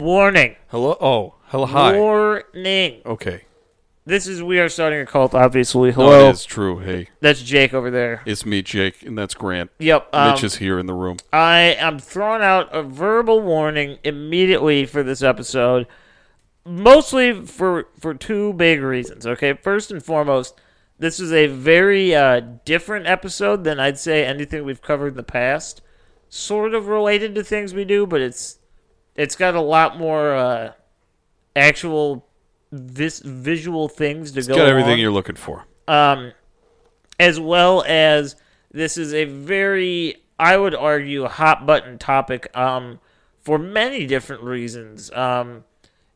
Warning. Hello. Oh, hello. Hi. Warning. Okay. This is We Are Starting a Cult, obviously. No, Hello. it is true. Hey, That's Jake over there. it's me, Jake, and that's Grant. Yep. Um, Mitch is here in the room. I am throwing out a verbal warning immediately for this episode, mostly for for two big reasons. Okay, first and foremost, this is a very uh, different episode than I'd say anything we've covered in the past. Sort of related to things we do, but it's it's got a lot more uh, actual vis- visual things to It's go. got everything you're looking for. um, as well as this is a very, I would argue, hot button topic um, for many different reasons, um,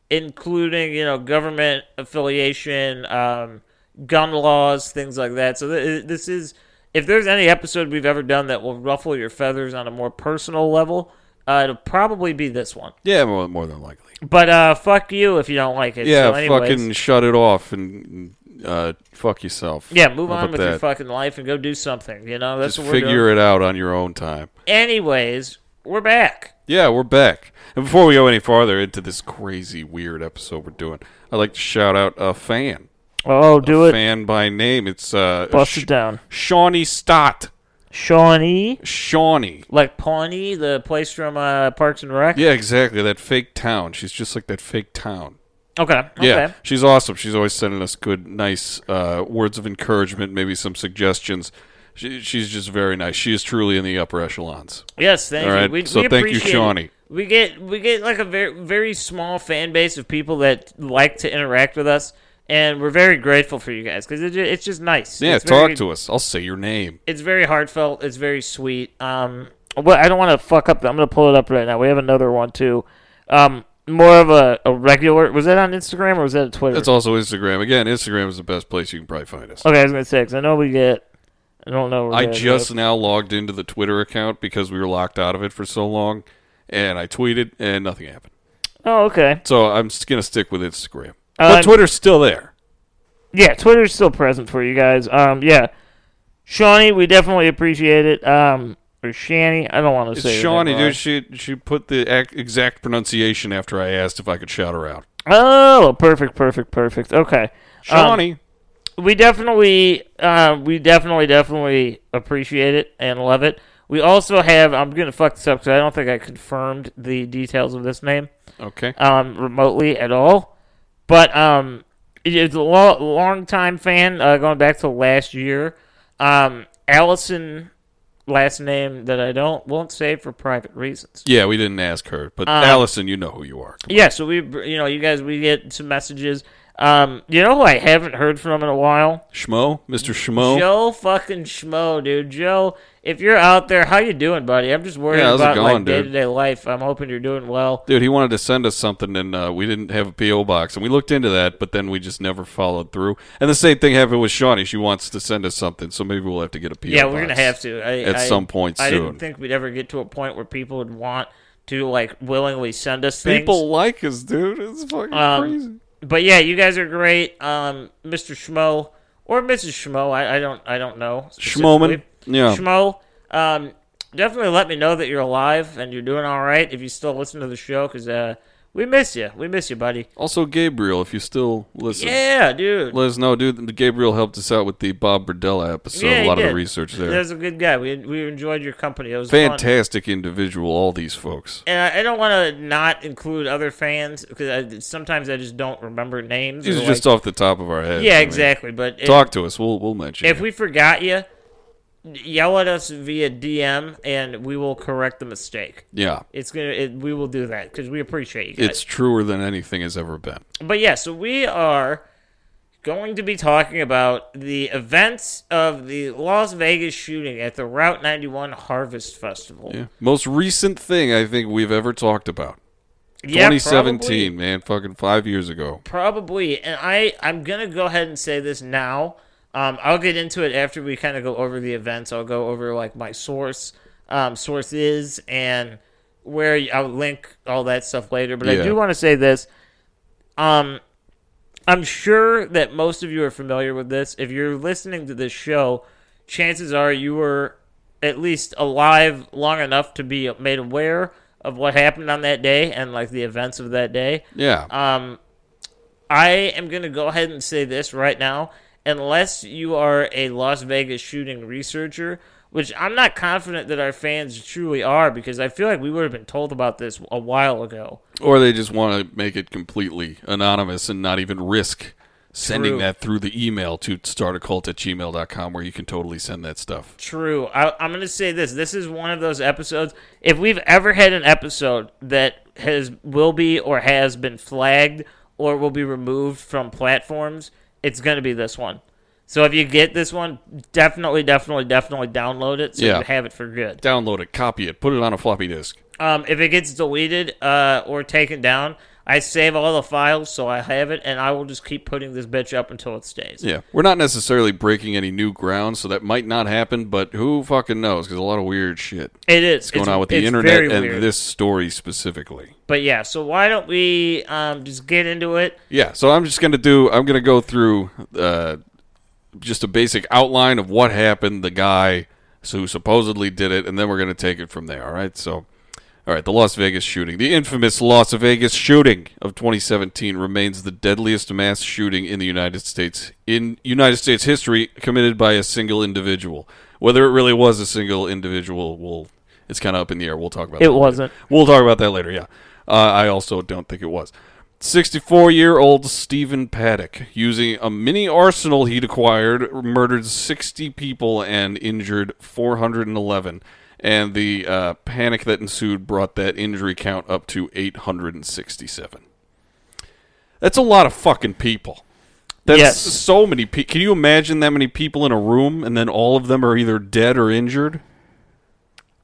including you know government affiliation, um, gun laws, things like that. So th- this is, if there's any episode we've ever done that will ruffle your feathers on a more personal level, uh, it'll probably be this one. Yeah, more, more than likely. But uh, fuck you if you don't like it. Yeah, so fucking shut it off and uh, fuck yourself. yeah, move How on with your fucking life and go do something. You know, that's Just what we're doing. figure it out on your own time. Anyways, we're back. Yeah, we're back. And before we go any farther into this crazy, weird episode we're doing, I'd like to shout out a fan. Oh, do a it. fan by name. It's uh, Bust it down. Shawnee Stott. Shawnee, Shawnee. like Pawnee, the place from uh, Parks and Rec. Yeah, exactly. That fake town. She's just like that fake town. Okay. Okay. Yeah, she's awesome. She's always sending us good, nice uh, words of encouragement, maybe some suggestions. She, she's just very nice. She is truly in the upper echelons. Yes, thank All you. right, We, so we thank you, appreciate it. Shawnee. We get we get like a very very small fan base of people that like to interact with us, and we're very grateful for you guys because it, it's just nice. Yeah, it's talk very, to us. I'll say your name. It's very heartfelt. It's very sweet. Um, well, I don't want to fuck up. I'm gonna pull it up right now. We have another one too. Um, more of a, a regular. Was that on Instagram or was that a Twitter? That's also Instagram. Again, Instagram is the best place you can probably find us. Okay, I was gonna say because I know we get. I don't know. I just now logged into the Twitter account because we were locked out of it for so long, and I tweeted and nothing happened. Oh, okay. So I'm just gonna stick with Instagram. But Twitter's still there. Yeah, Twitter's still present for you guys. Um, yeah, Shawnee, we definitely appreciate it. Um, or Shanny, I don't want to say. Shawnee, wrong. dude. She she put the ac- exact pronunciation after I asked if I could shout her out. Oh, perfect, perfect, perfect. Okay, Um, Shawnee. we definitely, uh, we definitely, definitely appreciate it and love it. We also have. I'm gonna fuck this up because I don't think I confirmed the details of this name. okay. um, remotely at all. But um, it's a lo- long time fan, uh, going back to last year. Um, Allison, last name that I don't won't say for private reasons. Yeah, we didn't ask her, but Um, Allison, you know who you are. Yeah, so we, you know, you guys, we get some messages. Um, you know who I haven't heard from in a while? Schmo, Mr. Schmo. Joe fucking Schmo, dude. Joe, if you're out there, how you doing, buddy? I'm just worried Yeah, about going, like day to day life. I'm hoping you're doing well. Dude, he wanted to send us something, and uh, we didn't have a PO box, and we looked into that, but then we just never followed through. And the same thing happened with Shawnee. She wants to send us something, so maybe we'll have to get a PO. Yeah, we're gonna have to I, at I- some point soon. I soon. didn't think we'd ever get to a point where people would want to like willingly send us things. People like us, dude. It's fucking Um, crazy. But yeah, you guys are great. Um, Mr. Schmo, or Mrs. Schmo. I, I don't I don't know. Schmoman. Yeah. Schmo. Um, definitely let me know that you're alive and you're doing all right if you still listen to the show because uh, we miss you. We miss you, buddy. Also, Gabriel, if you still listen, Yeah, dude. let us know, dude. Gabriel helped us out with the Bob Berdella episode. Yeah, a lot of did. the research there. There's a good guy. We we enjoyed your company. It was fun. Fantastic individual, all these folks. And I, I don't want to not include other fans because I, sometimes I just don't remember names. These are just off the top of our heads. Yeah, I mean, exactly. But Talk to us. We'll we'll mention. if you. we forgot you, yell at us via DM, and we will correct the mistake. yeah, It's gonna. It, we will do that because we appreciate you guys. it's truer than anything has ever been. But yeah, so we are going to be talking about the events of the Las Vegas shooting at the Route 91 Harvest Festival. Yeah, most recent thing I think we've ever talked about. Yeah, 2017, probably. man, fucking five years ago. Probably, and I I'm gonna go ahead and say this now. Um, I'll get into it after we kind of go over the events. I'll go over like my source, um, sources, and where I'll link all that stuff later. But I do want to say this. Um, I'm sure that most of you are familiar with this. If you're listening to this show, chances are you were at least alive long enough to be made aware of what happened on that day and like the events of that day. Yeah, Um, I am going to go ahead and say this right now. Unless you are a Las Vegas shooting researcher, which I'm not confident that our fans truly are, because I feel like we would have been told about this a while ago. or they just want to make it completely anonymous and not even risk sending True. that through the email to startacult at gmail.com where you can totally send that stuff. True. I, I'm going to say this. This is one of those episodes. If we've ever had an episode that has will be or has been flagged or will be removed from platforms, it's going to be this one. So if you get this one, definitely, definitely, definitely download it so Yeah. you have it for good. Download it, copy it, put it on a floppy disk. Um, if it gets deleted uh, or taken down, I save all the files so I have it, and I will just keep putting this bitch up until it stays. Yeah, we're not necessarily breaking any new ground, so that might not happen. But who fucking knows? Because a lot of weird shit It is going It's- on with the internet and weird. this story specifically. But yeah, so why don't we um, just get into it? Yeah, so I'm just gonna do. I'm gonna go through uh, just a basic outline of what happened, the guy who supposedly did it, and then we're gonna take it from there. All right. So, all right, the Las Vegas shooting, the infamous Las Vegas shooting of 2017, remains the deadliest mass shooting in the United States in United States history, committed by a single individual. Whether it really was a single individual, will it's kind of up in the air. We'll talk about. It that later. wasn't. We'll talk about that later. Yeah, uh, I also don't think it was. 64 year old Stephen Paddock, using a mini arsenal he'd acquired, murdered 60 people and injured 411. And the uh, panic that ensued brought that injury count up to 867. That's a lot of fucking people. That's Yes. so many people. Can you imagine that many people in a room and then all of them are either dead or injured?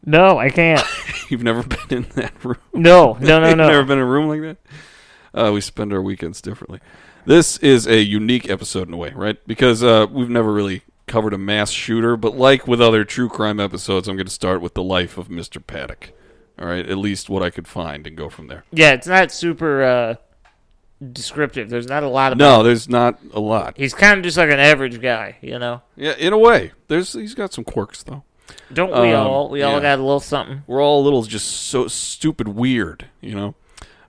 No, I can't. You've never been in that room. No, no, no, You've no. never been in a room like that? Uh, we spend our weekends differently. This is a unique episode in a way, right? Because uh, we've never really covered a mass shooter, but like with other true crime episodes, I'm going to start with the life of Mr. Paddock. All right, at least what I could find and go from there. Yeah, it's not super uh, descriptive. There's not a lot of No, there's not a lot. He's kind of just like an average guy, you know. Yeah, in a way, there's he's got some quirks though. Don't we Um, all? We all yeah. got a little something. We're all a little just so stupid weird, you know.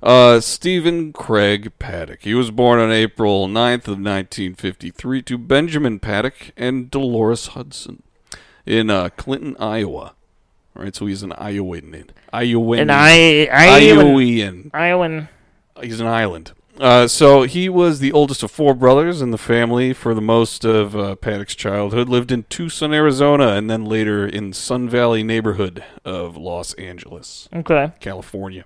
Uh, Stephen Craig Paddock. He was born on April 9th of 1953 to Benjamin Paddock and Dolores Hudson in uh, Clinton, Iowa. All right, so he's an Iowan. Iowan. And I, Iowan. Iowan. He's an island. Uh, so he was the oldest of four brothers in the family for the most of uh, Paddock's childhood. Lived in Tucson, Arizona, and then later in Sun Valley neighborhood of Los Angeles, Okay. California.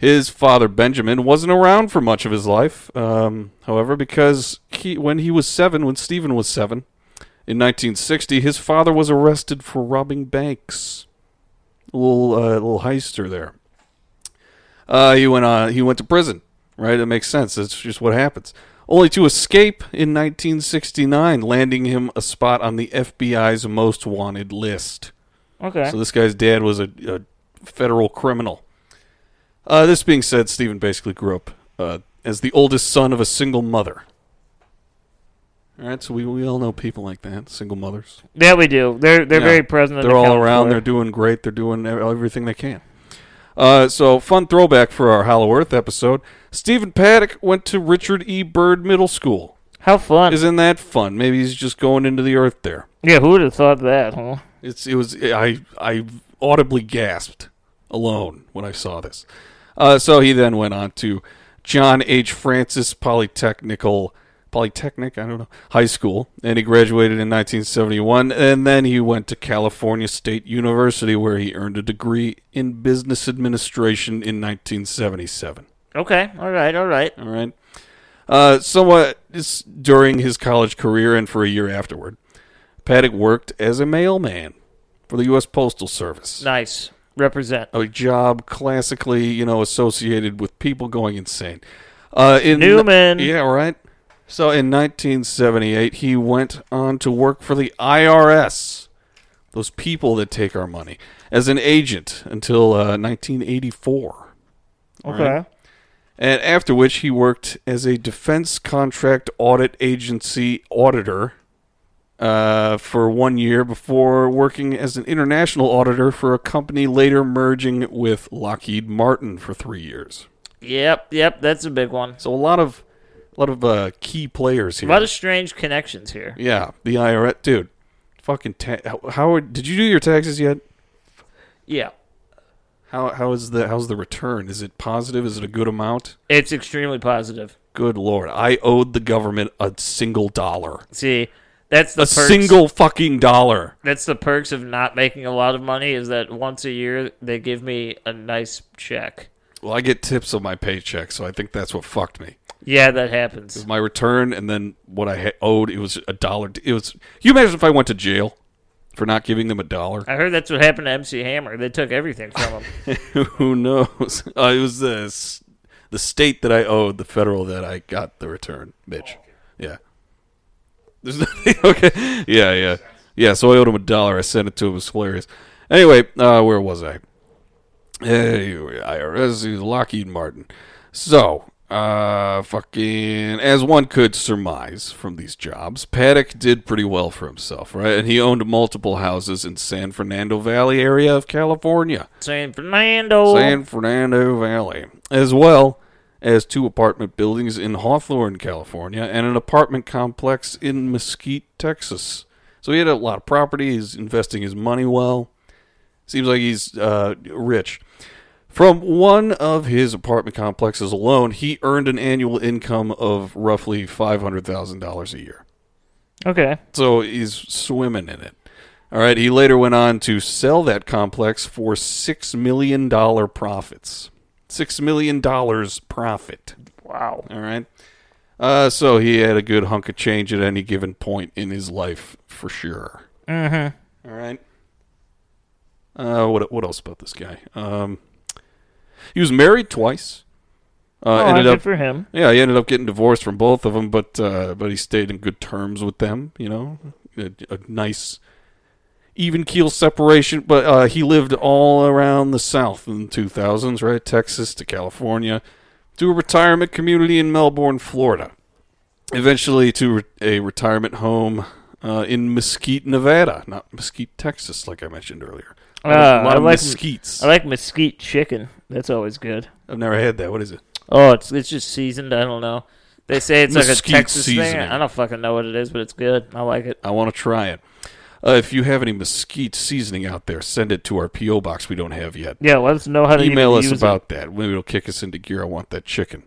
His father Benjamin wasn't around for much of his life, um, however, because he, when he was seven, when Stephen was seven, in 1960, his father was arrested for robbing banks. A little, uh, little heister there. Uh, he went on. He went to prison. Right, it makes sense. That's just what happens. Only to escape in 1969, landing him a spot on the FBI's most wanted list. Okay. So this guy's dad was a, a federal criminal. Uh, this being said, Stephen basically grew up uh, as the oldest son of a single mother. All right, so we, we all know people like that, single mothers. Yeah, we do. They're they're Yeah. very present. They're all around. They're doing great. They're doing everything they can. Uh, so, fun throwback for our Hollow Earth episode. Stephen Paddock went to Richard E. Byrd Middle School. How fun! Isn't that fun? Maybe he's just going into the earth there. yeah, who would have thought that, huh? It's it was I I audibly gasped alone when I saw this. Uh, so he then went on to John H. Francis Polytechnical Polytechnic, I don't know, high school, and he graduated in 1971. And then he went to California State University, where he earned a degree in business administration in 1977. Okay, all right, all right. All right. Uh, somewhat during his college career and for a year afterward, Paddock worked as a mailman for the U.S. Postal Service. Nice. Represent. A job classically, you know, associated with people going insane. Uh, in Newman. yeah, right. So in 1978, he went on to work for the IRS, those people that take our money, as an agent until uh, 1984. Okay. Right. And after which he worked as a defense contract audit agency auditor uh, for one year before working as an international auditor for a company later merging with Lockheed Martin for three years. Yep, yep, that's a big one. So a lot of a lot of uh, key players here. A lot of strange connections here. yeah, the IRS, dude. Fucking ta- how, how are- did you do your taxes yet? Yeah. How how is the how's the return? Is it positive? Is it a good amount? It's extremely positive. Good lord, I owed the government a single dollar. See, that's the a perks, single fucking dollar. That's the perks of not making a lot of money is that once a year they give me a nice check. Well, I get tips on my paycheck, so I think that's what fucked me. Yeah, that happens. My return and then what I ha- owed, it was a dollar. It was. You imagine if I went to jail for not giving them a dollar? I heard that's what happened to MC Hammer. They took everything from him. Who knows? Uh, it was the s- the state that I owed, the federal that I got the return, bitch. Yeah. There's nothing. Okay. Yeah, yeah, yeah. So I owed him a dollar. I sent it to him. It was hilarious. Anyway, uh, where was I? Hey, IRS, Lockheed Martin. So, uh, fucking, as one could surmise from these jobs, Paddock did pretty well for himself, right? And he owned multiple houses in San Fernando Valley area of California. San Fernando. San Fernando Valley, as well as two apartment buildings in Hawthorne, California, and an apartment complex in Mesquite, Texas. So he had a lot of property. He's investing his money well. Seems like he's uh, rich. From one of his apartment complexes alone, he earned an annual income of roughly $500,000 a year. okay. So he's swimming in it. All right. He later went on to sell that complex for six million dollar profits. Six million dollars profit. Wow. All right. Uh, so he had a good hunk of change at any given point in his life, for sure. Mm-hmm. All right. Uh, what what else about this guy? Um, he was married twice. Uh, oh, ended good up for him. yeah, he ended up getting divorced from both of them, but uh, but he stayed in good terms with them. You know, a, a nice even keel separation. But uh, he lived all around the South in the two thousands, right? Texas to California, to a retirement community in Melbourne, Florida. Eventually, to re- a retirement home uh, in Mesquite, Nevada, not Mesquite, Texas, like I mentioned earlier. Uh, a lot I of like- mesquites. I like mesquite chicken. That's always good. I've never had that. What is it? Oh, it's it's just seasoned. I don't know. They say it's like a Texas seasoning. thing. I don't fucking know what it is, but it's good. I like it. I want to try it. Uh, if you have any mesquite seasoning out there, send it to our PO box we don't have yet. Yeah, let us know how to Email us about that. Maybe it'll kick us into gear. I want that chicken.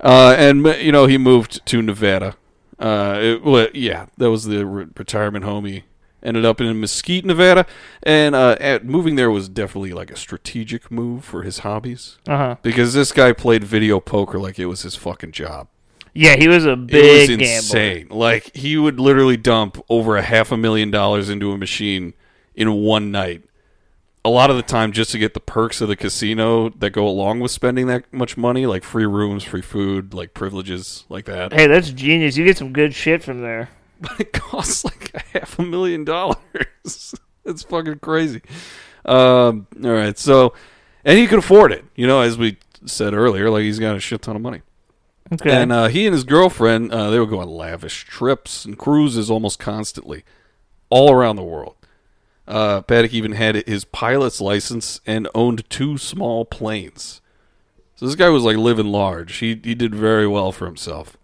Uh, and you know he moved to Nevada. Uh, it- well, yeah, that was the re- retirement home. He ended up in Mesquite, Nevada, and uh, at, moving there was definitely like a strategic move for his hobbies. Uh huh. because this guy played video poker like it was his fucking job. Yeah, he was a It was big gambler. insane. Like he would literally dump over a half a million dollars into a machine in one night. A lot of the time, just to get the perks of the casino that go along with spending that much money, like free rooms, free food, like privileges, like that. Hey, that's genius. You get some good shit from there. But it costs like a half a million dollars. It's fucking crazy. Um, all right, so and he could afford it. You know, as we said earlier, like he's got a shit ton of money. Okay. And uh, he and his girlfriend, uh, they would go on lavish trips and cruises almost constantly, all around the world. Uh, Paddock even had his pilot's license and owned two small planes. So this guy was like living large. He he did very well for himself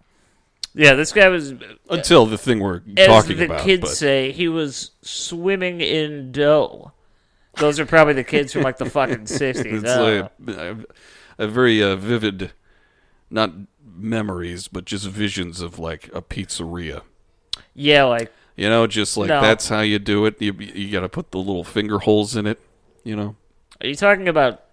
yeah, this guy was, until the thing we're as talking the about. kids but- say, he was swimming in dough. Those are probably the kids from like the fucking sixties. it's like a, a very uh, vivid, not memories, but just visions of like a pizzeria. yeah, like You know, just like No. that's how you do it. You you got to put the little finger holes in it. You know. are you talking about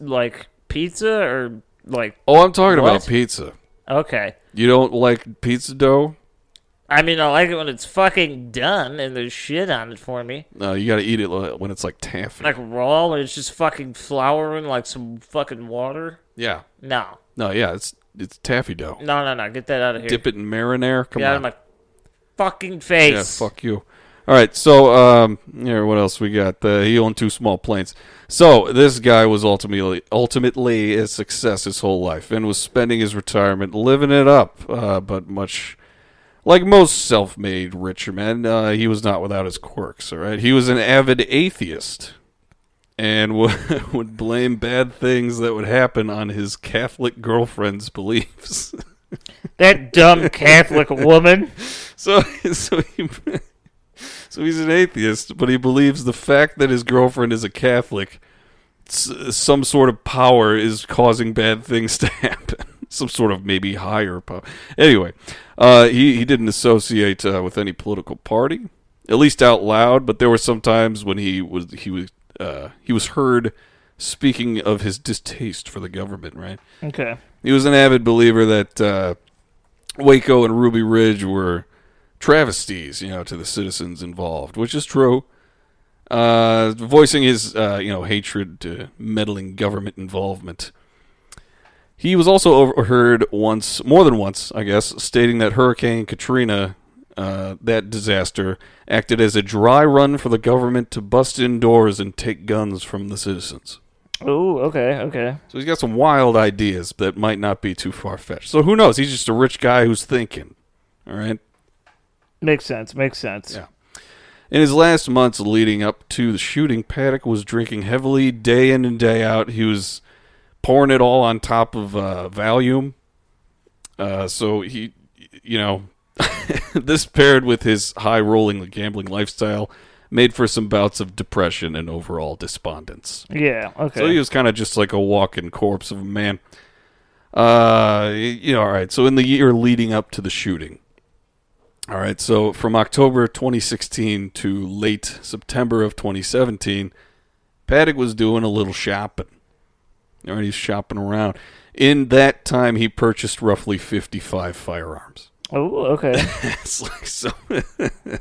like pizza or like Oh, I'm talking What? about pizza. okay? You don't like pizza dough? I mean, I like it when it's fucking done and there's shit on it for me. No, you got to eat it when it's like taffy. Like raw and it's just fucking flour and like some fucking water. yeah. No, No, yeah, it's it's taffy dough. no, no, no. Get that out of here. Dip it in marinara. Come Get out on. of my fucking face. Yeah, fuck you. All right, so um, here, what else we got? Uh, he owned two small planes. So this guy was ultimately ultimately a success his whole life and was spending his retirement living it up. Uh, but much like most self-made richer men, uh, he was not without his quirks. All right, he was an avid atheist and would would blame bad things that would happen on his Catholic girlfriend's beliefs. That dumb Catholic woman. So, so he, so he's an atheist, but he believes the fact that his girlfriend is a Catholic, some sort of power is causing bad things to happen. Some sort of maybe higher power. Anyway, uh, he he didn't associate uh, with any political party, at least out loud. But there were some times when he was he was uh, he was heard speaking of his distaste for the government. Right. Okay. He was an avid believer that uh, Waco and Ruby Ridge were travesties, you know, to the citizens involved, which is true. Uh, voicing his, uh, you know, hatred to meddling government involvement. He was also overheard once, more than once, I guess, stating that Hurricane Katrina, uh, that disaster, acted as a dry run for the government to bust indoors and take guns from the citizens. Oh, okay, okay. So he's got some wild ideas that might not be too far fetched. So who knows? He's just a rich guy who's thinking. All right. Makes sense. Makes sense. Yeah. In his last months leading up to the shooting, Paddock was drinking heavily day in and day out. He was pouring it all on top of uh, Valium. Uh, so he, you know, this paired with his high rolling gambling lifestyle made for some bouts of depression and overall despondence. Yeah. Okay. So he was kind of just like a walking corpse of a man. Uh, you know, all right. So in the year leading up to the shooting, all right. So from October 2016 to late September of 2017, Paddock was doing a little shopping. All right, he's shopping around. In that time, he purchased roughly 55 firearms. Oh, okay. It's like so.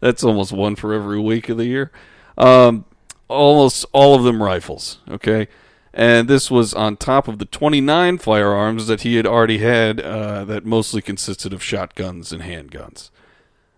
that's almost one for every week of the year. Um, almost all of them rifles. Okay, and this was on top of the 29 firearms that he had already had. Uh, that mostly consisted of shotguns and handguns.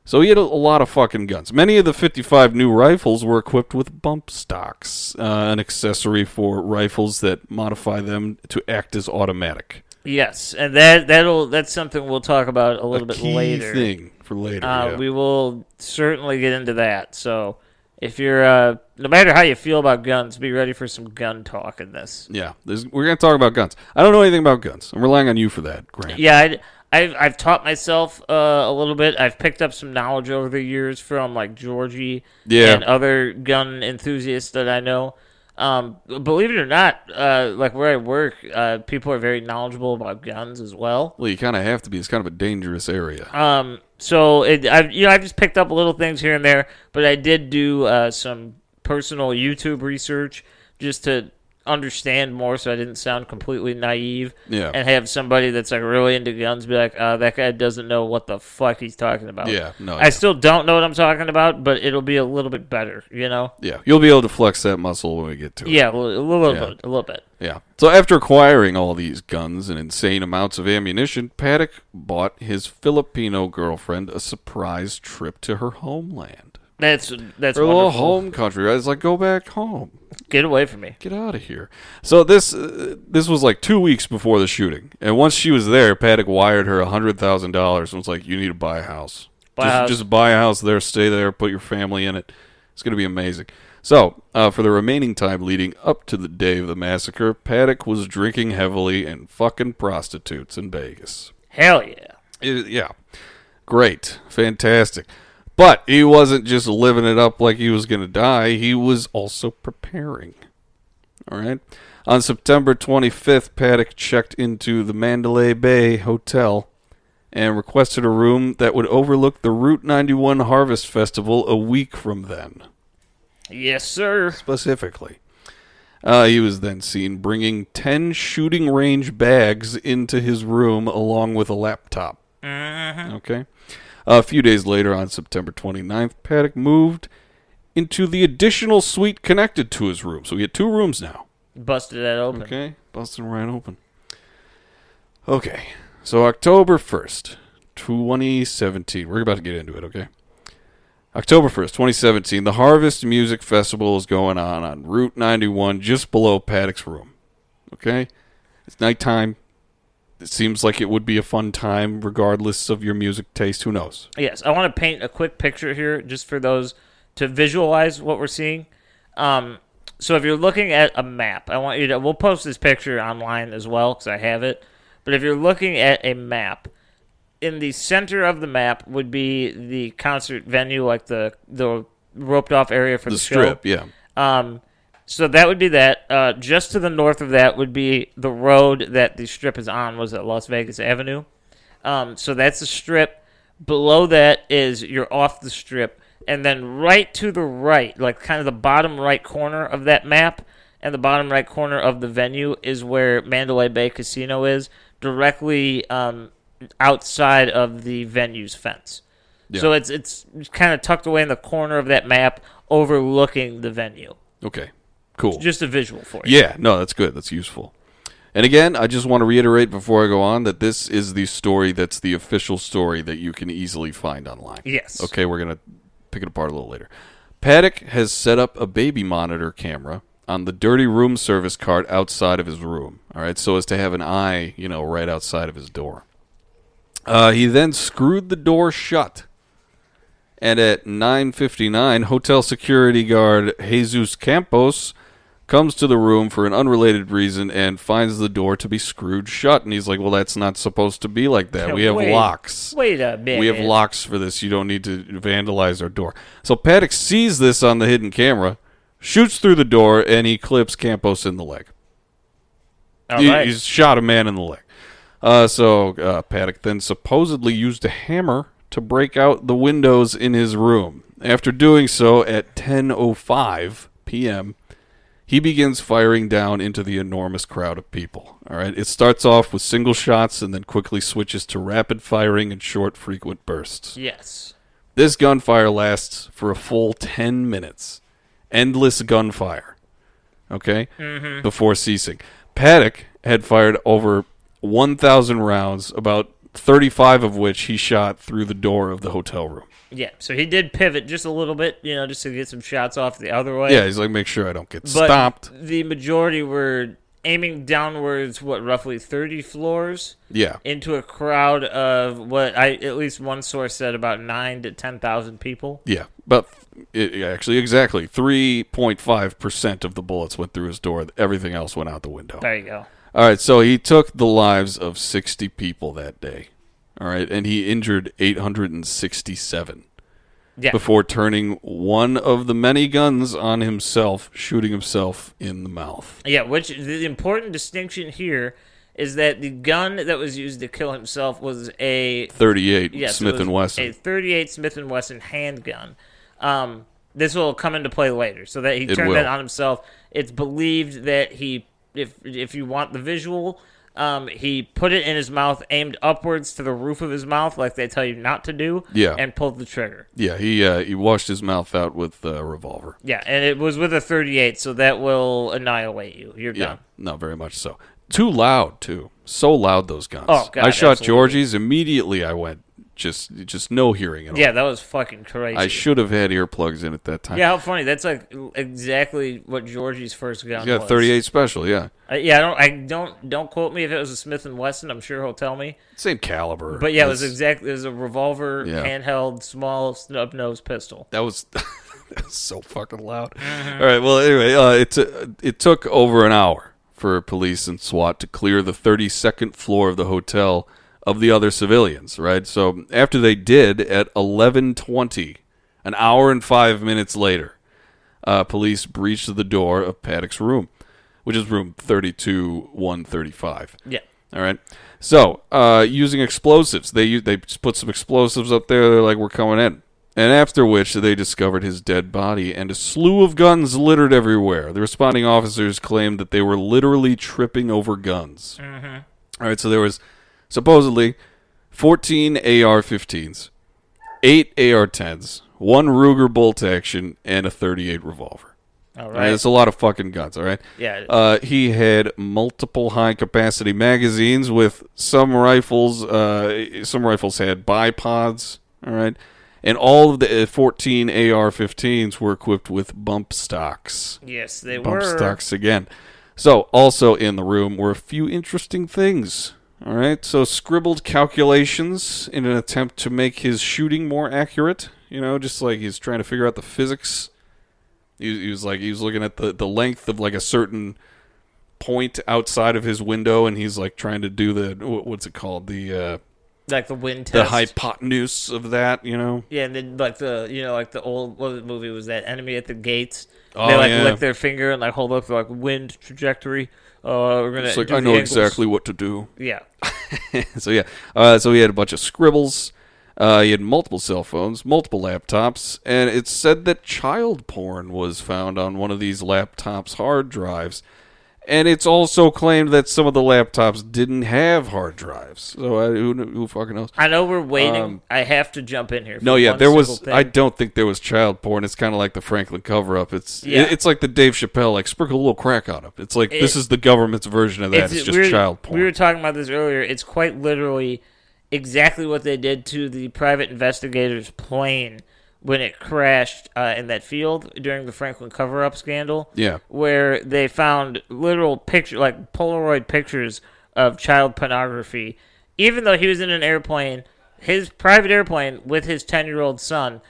So he had a, a lot of fucking guns. Many of the 55 new rifles were equipped with bump stocks, uh, an accessory for rifles that modify them to act as automatic. Yes, and that that'll that's something we'll talk about a little a bit later. thing for later. Uh, yeah. We will certainly get into that. So if you're, uh, no matter how you feel about guns, be ready for some gun talk in this. Yeah, there's, we're going to talk about guns. I don't know anything about guns. I'm relying on you for that, Grant. Yeah, I'd, I've I've taught myself uh, a little bit. I've picked up some knowledge over the years from like Georgie Yeah. and other gun enthusiasts that I know. Um, believe it or not, uh, like where I work, uh, people are very knowledgeable about guns as well. Well, you kind of have to be. It's kind of a dangerous area. Um, so it, I've you know I've just picked up little things here and there, but I did do uh, some personal YouTube research just to understand more, so I didn't sound completely naive. Yeah. and have somebody that's like really into guns be like, uh, that guy doesn't know what the fuck he's talking about. Yeah, no, I yeah. still don't know what I'm talking about, but it'll be a little bit better, you know. yeah, you'll be able to flex that muscle when we get to it. Yeah, a little, a little Yeah. bit, a little bit. Yeah. So after acquiring all these guns and insane amounts of ammunition, Paddock bought his Filipino girlfriend a surprise trip to her homeland. That's that's Her little home country. Right? It's like go back home. Get away from me. Get out of here. So this uh, this was like two weeks before the shooting, and once she was there, Paddock wired her a hundred thousand dollars and was like, "You need to buy a house. Buy a just, house. just buy a house there, stay there, put your family in it. It's going to be amazing." So uh, for the remaining time leading up to the day of the massacre, Paddock was drinking heavily and fucking prostitutes in Vegas. Hell yeah. It- yeah, great, fantastic. But he wasn't just living it up like he was going to die. He was also preparing. All right. On September 25th, Paddock checked into the Mandalay Bay Hotel and requested a room that would overlook the Route 91 Harvest Festival a week from then, Yes, sir. specifically. Uh, he was then seen bringing 10 shooting range bags into his room along with a laptop. Mm-hmm. Okay. A few days later, on September 29th, Paddock moved into the additional suite connected to his room. So he had two rooms now. Busted that open. Okay. Busting right open. Okay. So October 1st, 2017. We're about to get into it, okay? October 1st, 2017, the Harvest Music Festival is going on on Route 91 just below Paddock's room. Okay? It's nighttime. It seems like it would be a fun time regardless of your music taste. Who knows? Yes, I want to paint a quick picture here just for those to visualize what we're seeing. Um, so if you're looking at a map, I want you to. We'll post this picture online as well because I have it. But if you're looking at a map, in the center of the map would be the concert venue, like the the roped off area for the, The show. strip, yeah. Um, so that would be that. Uh, just to the north of that would be the road that the strip is on. Was at Las Vegas Avenue. Um, so that's the strip. Below that is you're off the strip, and then right to the right, like kind of the bottom right corner of that map, and the bottom right corner of the venue is where Mandalay Bay Casino is, directly um, outside of the venue's fence. So it's it's kind of tucked away in the corner of that map, overlooking the venue. Okay. Cool. Just a visual for you. Yeah, no, that's good. That's useful. And again, I just want to reiterate before I go on that this is the story that's the official story that you can easily find online. Yes. Okay, we're going to pick it apart a little later. Paddock has set up a baby monitor camera on the dirty room service cart outside of his room. All right, so as to have an eye, you know, right outside of his door. Uh, he then screwed the door shut. And at 9:59, hotel security guard Jesus Campos comes to the room for an unrelated reason and finds the door to be screwed shut. And he's like, "Well, that's not supposed to be like that. We have Wait- locks. Wait a minute. We have locks for this. You don't need to vandalize our door." So Paddock sees this on the hidden camera, shoots through the door, and he clips Campos in the leg. All He- right. He's shot a man in the leg. Uh, so uh, Paddock then supposedly used a hammer to break out the windows in his room. After doing so at 10:05 p.m., he begins firing down into the enormous crowd of people. All right, it starts off with single shots and then quickly switches to rapid firing and short, frequent bursts. Yes. This gunfire lasts for a full 10 minutes. Endless gunfire. Okay? Mm-hmm. Before ceasing. Paddock had fired over 1,000 rounds, about 35 of which he shot through the door of the hotel room. Yeah. So he did pivot just a little bit, you know, just to get some shots off the other way. Yeah, he's like, make sure I don't get But stopped. the majority were aiming downwards, what, roughly 30 floors Yeah. into a crowd of what I, at least one source said, about 9 to 10,000 people. Yeah. But it, actually, exactly. 3.5% of the bullets went through his door. Everything else went out the window. There you go. All right, so he took the lives of 60 people that day. All right, and he injured 867 Yeah. before turning one of the many guns on himself, shooting himself in the mouth. Yeah, which the important distinction here is that the gun that was used to kill himself was a 38 yes, Smith and Wesson. a 38 Smith and Wesson handgun. Um, this will come into play later, so that he It turned will. that on himself. It's believed that he, if if you want the visual, um, he put it in his mouth, aimed upwards to the roof of his mouth, like they tell you not to do, Yeah. and pulled the trigger. yeah, he uh, he washed his mouth out with a revolver. Yeah, and it was with a 38, so that will annihilate you. You're Yeah, done. no, very much so. Too loud too. So loud those guns. Oh, God, I shot absolutely. Georgie's immediately. I went just just no hearing at all. Yeah, that was fucking crazy. I should have had earplugs in at that time. Yeah, how funny. That's like exactly what Georgie's first gun was. 38 special. Yeah, Uh, yeah, I don't, I don't, don't quote me if it was a Smith and Wesson. I'm sure he'll tell me. same caliber. But yeah, it was That's- exactly it was a revolver, Yeah. handheld, small snub nose pistol. That was, so fucking loud. All right. Well, anyway, uh, it t- it took over an hour for police and SWAT to clear the 32nd floor of the hotel of the other civilians. Right. So after they did at 11:20, an hour and five minutes later, uh, police breached the door of Paddock's room, which is room 32135. Yeah, All right. So, uh, using explosives, they they just put some explosives up there. They're like, "We're coming in." And after which, they discovered his dead body and a slew of guns littered everywhere. The responding officers claimed that they were literally tripping over guns. All right. So there was supposedly 14 AR-15s, eight AR-10s, one Ruger bolt action, and a 38 revolver. all right. it's a lot of fucking guns. All right. Yeah. Uh, he had multiple high capacity magazines with some rifles. Uh, some rifles had bipods. All right, and all of the uh, 14 AR-15s were equipped with bump stocks. yes, they Bump were. Bump stocks again. So, also in the room were a few interesting things. All right, so scribbled calculations in an attempt to make his shooting more accurate. You know, just like he's trying to figure out the physics. He, he was like he was looking at the the length of like a certain point outside of his window, and he's like trying to do the wh- what's it called the uh, Like the wind the test. hypotenuse of that. You know, Yeah, and then like the you know like the old what the movie was that enemy at the gates. Oh, they like yeah. lick their finger and like hold up the like wind trajectory. Uh, we're gonna. it's like I know angles." exactly what to do. Yeah, so yeah, uh, so he had a bunch of scribbles. Uh, he had multiple cell phones, multiple laptops, and it's said that child porn was found on one of these laptops' hard drives. And it's also claimed that some of the laptops didn't have hard drives. So uh, who, who fucking knows? I know we're waiting. Um, I have to jump in here. For No, yeah, there was. thing. I don't think there was child porn. It's kind of like the Franklin cover-up. It's Yeah. it's like the Dave Chappelle, like sprinkle a little crack on it. It's like this is the government's version of that. It's, It's- just we child porn. We were talking about this earlier. It's quite literally exactly what they did to the private investigator's plane when it crashed uh, in that field during the Franklin cover-up scandal. Yeah. where they found literal picture, like Polaroid pictures of child pornography. Even though he was in an airplane, his private airplane with his ten-year-old son.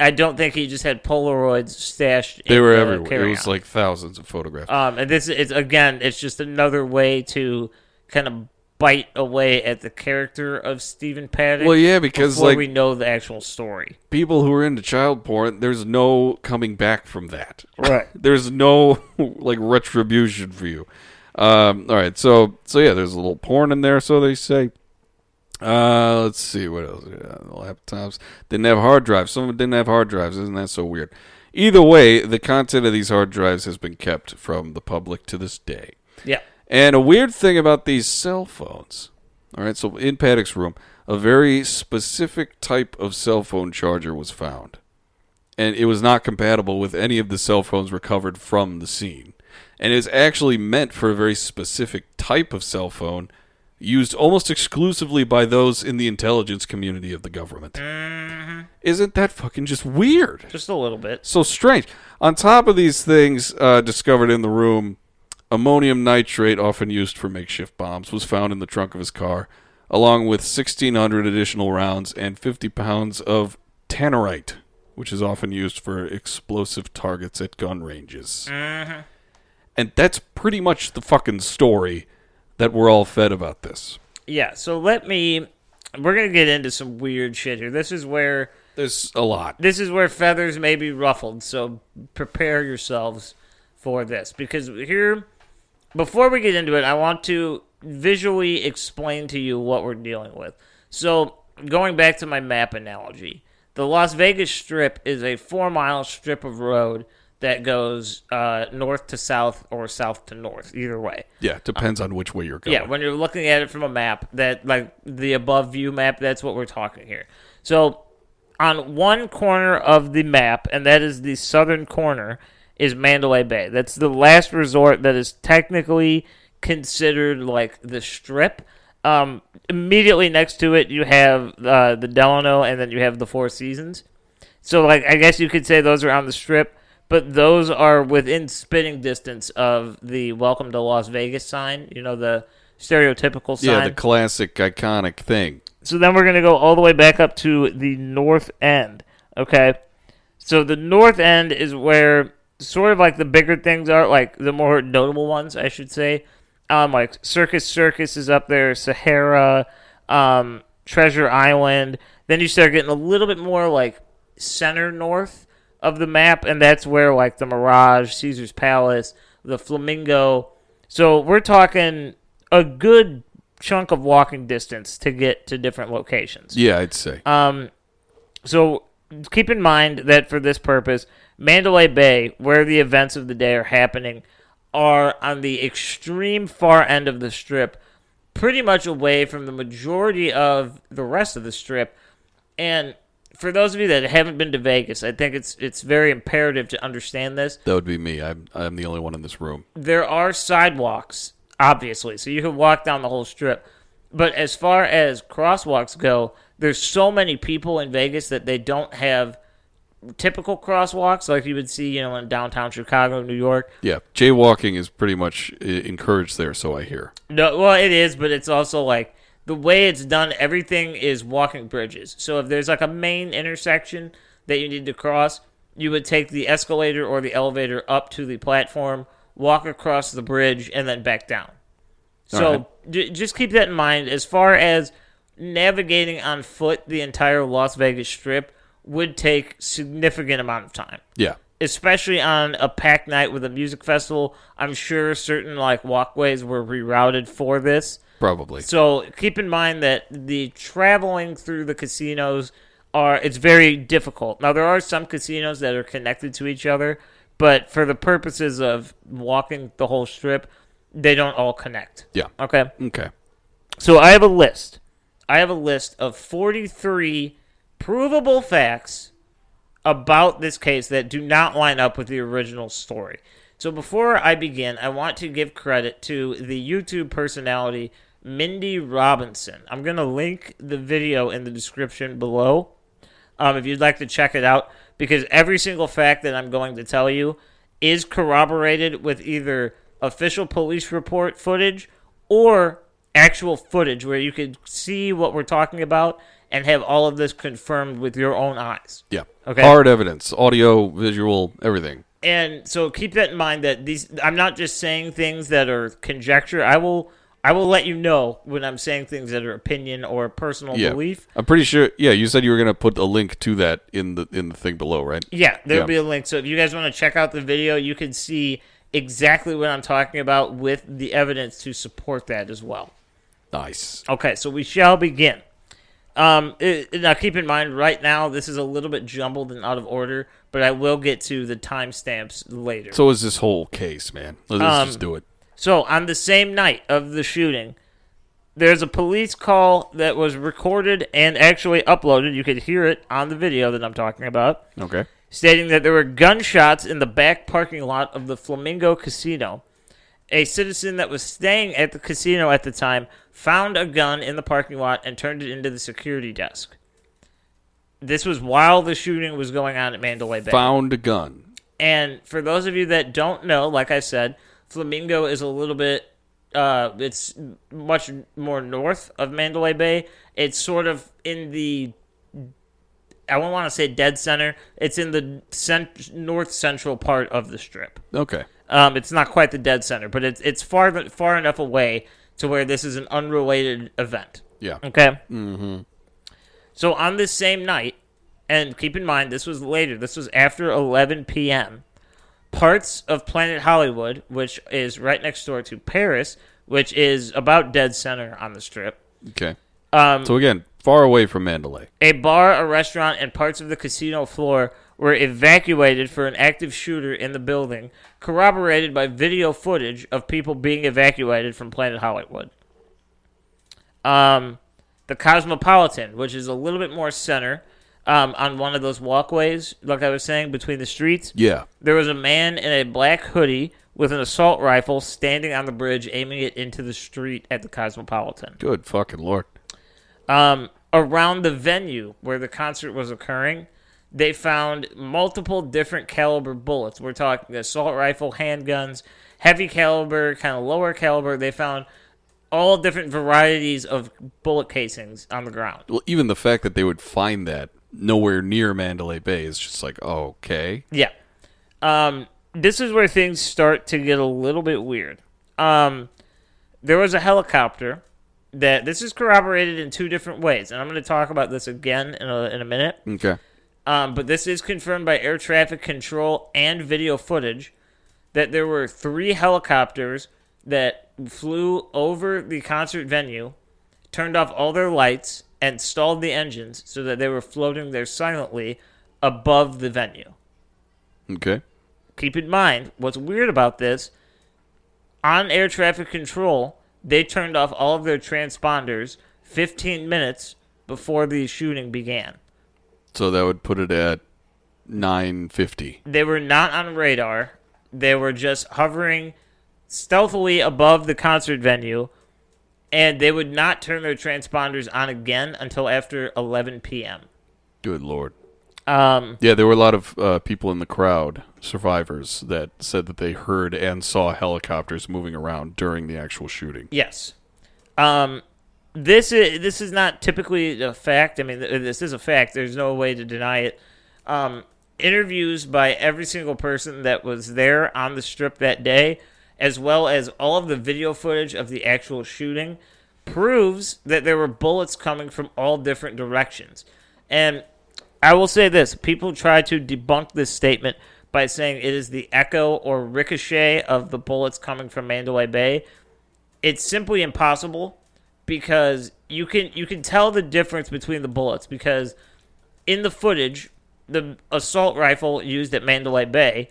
I don't think he just had Polaroids stashed. they in were the everywhere. It carry-on. was like thousands of photographs. Um, and this is again, it's just another way to kind of bite away at the character of Stephen Paddock. Well, yeah, because, before like- we know the actual story, people who are into child porn, there's no coming back from that. Right. there's no like retribution for you. Um, all right, so so yeah, there's a little porn in there, so they say. Uh, let's see what else. Yeah, the laptops didn't have hard drives. Some of them didn't have hard drives. Isn't that so weird? Either way, the content of these hard drives has been kept from the public to this day. yeah, And a weird thing about these cell phones. All right, so in Paddock's room, a very specific type of cell phone charger was found. And it was not compatible with any of the cell phones recovered from the scene. And it's actually meant for a very specific type of cell phone used almost exclusively by those in the intelligence community of the government. Isn't that fucking just weird? just a little bit. so strange. On top of these things uh, discovered in the room, ammonium nitrate, often used for makeshift bombs, was found in the trunk of his car, along with 1,600 additional rounds and 50 pounds of tannerite, which is often used for explosive targets at gun ranges. Mm-hmm. And that's pretty much the fucking story that we're all fed about this. Yeah, so let me. We're gonna get into some weird shit here. This is where There's a lot. this is where feathers may be ruffled. So prepare yourselves for this because here, before we get into it, I want to visually explain to you what we're dealing with. So going back to my map analogy, the Las Vegas Strip is a four-mile strip of road that goes uh, north to south or south to north, either way. Yeah, depends on which way you're going. Yeah, when you're looking at it from a map, that like the above view map, that's what we're talking here. So, on one corner of the map, and that is the southern corner, is Mandalay Bay. That's the last resort that is technically considered like the strip. Um, immediately next to it, you have uh, the Delano, and then you have the Four Seasons. So, like, I guess you could say those are on the strip, but those are within spitting distance of the "Welcome to Las Vegas" sign. You know, the stereotypical sign. Yeah, the classic iconic thing. So then we're going to go all the way back up to the north end. Okay. So the north end is where sort of like the bigger things are, like the more notable ones, I should say. Um, like Circus Circus is up there, Sahara, um, Treasure Island. Then you start getting a little bit more like center north of the map, and that's where like the Mirage, Caesar's Palace, the Flamingo. So we're talking a good chunk of walking distance to get to different locations. Yeah, I'd say. Um, so keep in mind that for this purpose, Mandalay Bay, where the events of the day are happening, are on the extreme far end of the strip, pretty much away from the majority of the rest of the strip. And for those of you that haven't been to Vegas, I think it's it's very imperative to understand this. that would be me. I'm I'm the only one in this room. There are sidewalks, obviously, so you can walk down the whole strip. But as far as crosswalks go, there's so many people in Vegas that they don't have typical crosswalks like you would see, you know, in downtown Chicago, New York. Yeah, jaywalking is pretty much uh, encouraged there, so I hear. No, well, it is, but it's also like the way it's done. Everything is walking bridges. So if there's like a main intersection that you need to cross, you would take the escalator or the elevator up to the platform, walk across the bridge, and then back down. So right. j- just keep that in mind. As far as navigating on foot the entire Las Vegas Strip would take significant amount of time Yeah, especially on a packed night with a music festival. I'm sure certain like walkways were rerouted for this. probably. So keep in mind that the traveling through the casinos are it's very difficult. Now there are some casinos that are connected to each other, but for the purposes of walking the whole strip, they don't all connect. Yeah. Okay. Okay. So I have a list. I have a list of 43 provable facts about this case that do not line up with the original story. So before I begin, I want to give credit to the YouTube personality Mindy Robinson. I'm going to link the video in the description below um, if you'd like to check it out, because every single fact that I'm going to tell you is corroborated with either official police report footage or actual footage where you could see what we're talking about and have all of this confirmed with your own eyes. Yeah. Okay. Hard evidence, audio, visual, everything. And so keep that in mind that these I'm not just saying things that are conjecture. I will I will let you know when I'm saying things that are opinion or personal Yeah. belief. I'm pretty sure. Yeah, you said you were gonna put a link to that in the in the thing below, right? Yeah, there'll Yeah. be a link. So if you guys want to check out the video, you can see exactly what I'm talking about with the evidence to support that as well. Nice. Okay, so we shall begin. Um, it- now keep in mind, right now this is a little bit jumbled and out of order, but I will get to the timestamps later. So is this whole case, man. Let's Um, just do it. So, on the same night of the shooting, there's a police call that was recorded and actually uploaded. You could hear it on the video that I'm talking about, Okay. stating that there were gunshots in the back parking lot of the Flamingo Casino. A citizen that was staying at the casino at the time found a gun in the parking lot and turned it into the security desk. This was while the shooting was going on at Mandalay Bay. Found a gun. And for those of you that don't know, like I said, Flamingo is a little bit uh it's much more north of Mandalay Bay. It's sort of in the I won't want to say dead center. It's in the cent- north central part of the strip. Okay. Um, it's not quite the dead center, but it's it's far far enough away to where this is an unrelated event. Yeah. Okay. Mm-hmm. So on this same night, and keep in mind this was later. This was after 11 p.m. Parts of Planet Hollywood, which is right next door to Paris, which is about dead center on the strip. Okay. Um, So again, far away from Mandalay. a bar, a restaurant, and parts of the casino floor were evacuated for an active shooter in the building, corroborated by video footage of people being evacuated from Planet Hollywood. Um, the Cosmopolitan, which is a little bit more center, um, on one of those walkways, like I was saying, between the streets. Yeah. There was a man in a black hoodie with an assault rifle standing on the bridge, aiming it into the street at the Cosmopolitan. Good fucking lord. Um, around the venue where the concert was occurring, they found multiple different caliber bullets. We're talking assault rifle, handguns, heavy caliber, kind of lower caliber. They found all different varieties of bullet casings on the ground. Well, even the fact that they would find that nowhere near Mandalay Bay is just like, okay. Yeah. Um, this is where things start to get a little bit weird. Um, there was a helicopter that this is corroborated in two different ways, and I'm going to talk about this again in a, in a minute. Okay. Um, but this is confirmed by air traffic control and video footage that there were three helicopters that flew over the concert venue, turned off all their lights, and stalled the engines so that they were floating there silently above the venue. Okay. Keep in mind, what's weird about this, on air traffic control, they turned off all of their transponders 15 minutes before the shooting began. So that would put it at 950. They were not on radar. They were just hovering stealthily above the concert venue, and they would not turn their transponders on again until after 11 p.m. Good lord. Um, Yeah, there were a lot of uh, people in the crowd, survivors, that said that they heard and saw helicopters moving around during the actual shooting. yes. Um, this is this is not typically a fact. I mean, this is a fact. There's no way to deny it. Um, interviews by every single person that was there on the strip that day, as well as all of the video footage of the actual shooting, proves that there were bullets coming from all different directions. And I will say this people try to debunk this statement by saying it is the echo or ricochet of the bullets coming from Mandalay Bay. It's simply impossible because you can you can tell the difference between the bullets because in the footage the assault rifle used at Mandalay Bay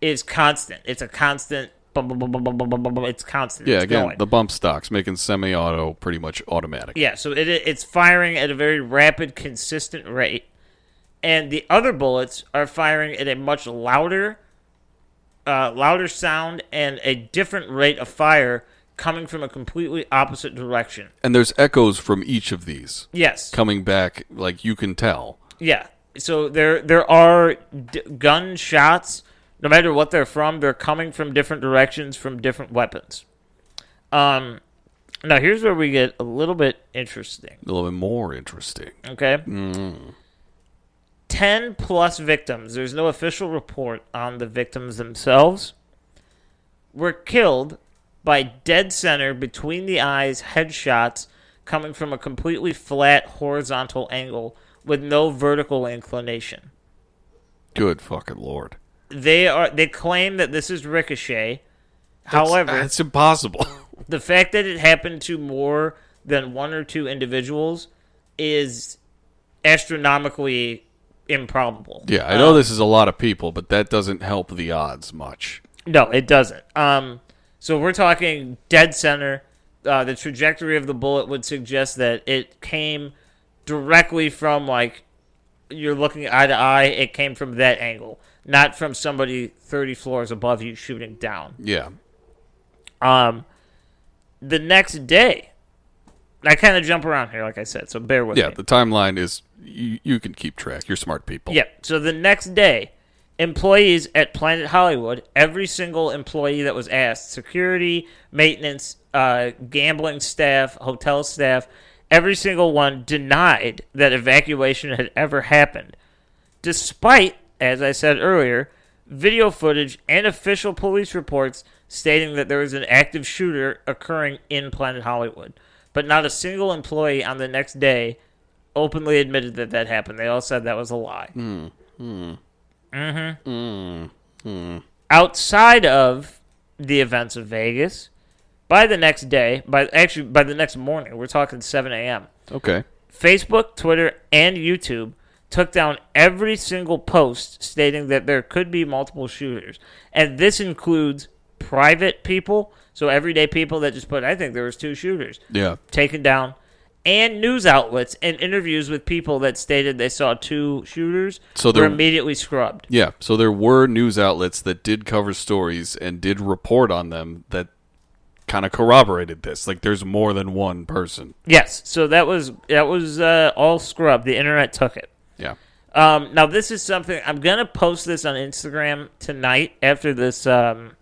is constant. It's a constant. It's constant. Yeah, again, the bump stocks making semi-auto pretty much automatic. Yeah, so it, it's firing at a very rapid, consistent rate, and the other bullets are firing at a much louder, uh, louder sound and a different rate of fire coming from a completely opposite direction. And there's echoes from each of these Yes, coming back, like you can tell. yeah. So there there are d- gun shots. No matter what they're from, they're coming from different directions from different weapons. Um, now here's where we get a little bit interesting. A little bit more interesting. Okay. 10 plus victims, there's no official report on the victims themselves, were killed by dead center between the eyes headshots coming from a completely flat horizontal angle with no vertical inclination. Good fucking lord. They are they claim that this is ricochet. However, that's impossible. the fact that it happened to more than one or two individuals is astronomically improbable. yeah, I know this is a lot of people, but that doesn't help the odds much. No, it doesn't. Um, so we're talking dead center. Uh, the trajectory of the bullet would suggest that it came directly from like you're looking eye to eye. It came from that angle, not from somebody thirty floors above you shooting down. Yeah. Um, the next day, I kind of jump around here, like I said, so bear with Yeah, me. Yeah, the timeline is you, you can keep track. You're smart people. Yeah. So the next day, employees at Planet Hollywood, every single employee that was asked, security, maintenance, uh, gambling staff, hotel staff, every single one denied that evacuation had ever happened, despite, as I said earlier, video footage and official police reports stating that there was an active shooter occurring in Planet Hollywood. But not a single employee on the next day openly admitted that that happened. They all said that was a lie. Mm-hmm. Outside of the events of Vegas, by the next day, by actually by the next morning, we're talking 7 a.m. Okay. Facebook, Twitter, and YouTube took down every single post stating that there could be multiple shooters, and this includes private people, so everyday people that just put, "I think there was two shooters." Yeah. taken down, and news outlets and interviews with people that stated they saw two shooters So were immediately scrubbed. Yeah, so there were news outlets that did cover stories and did report on them that kind of corroborated this. Like there's more than one person. Yes, so that was that was uh, all scrubbed. The internet took it. Yeah. Um, now this is something I'm gonna post this on Instagram tonight after this um,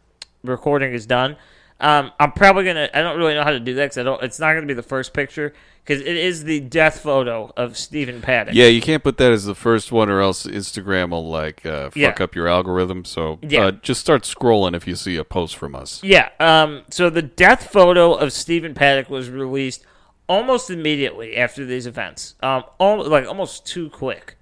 recording is done. Um, I'm probably gonna. I don't really know how to do that because I don't. It's not gonna be the first picture because it is the death photo of Stephen Paddock. Yeah, you can't put that as the first one or else Instagram will like uh, fuck Yeah. up your algorithm. So Yeah. uh, just start scrolling if you see a post from us. Yeah. Um. So the death photo of Stephen Paddock was released almost immediately after these events. Um. Al- like almost too quick.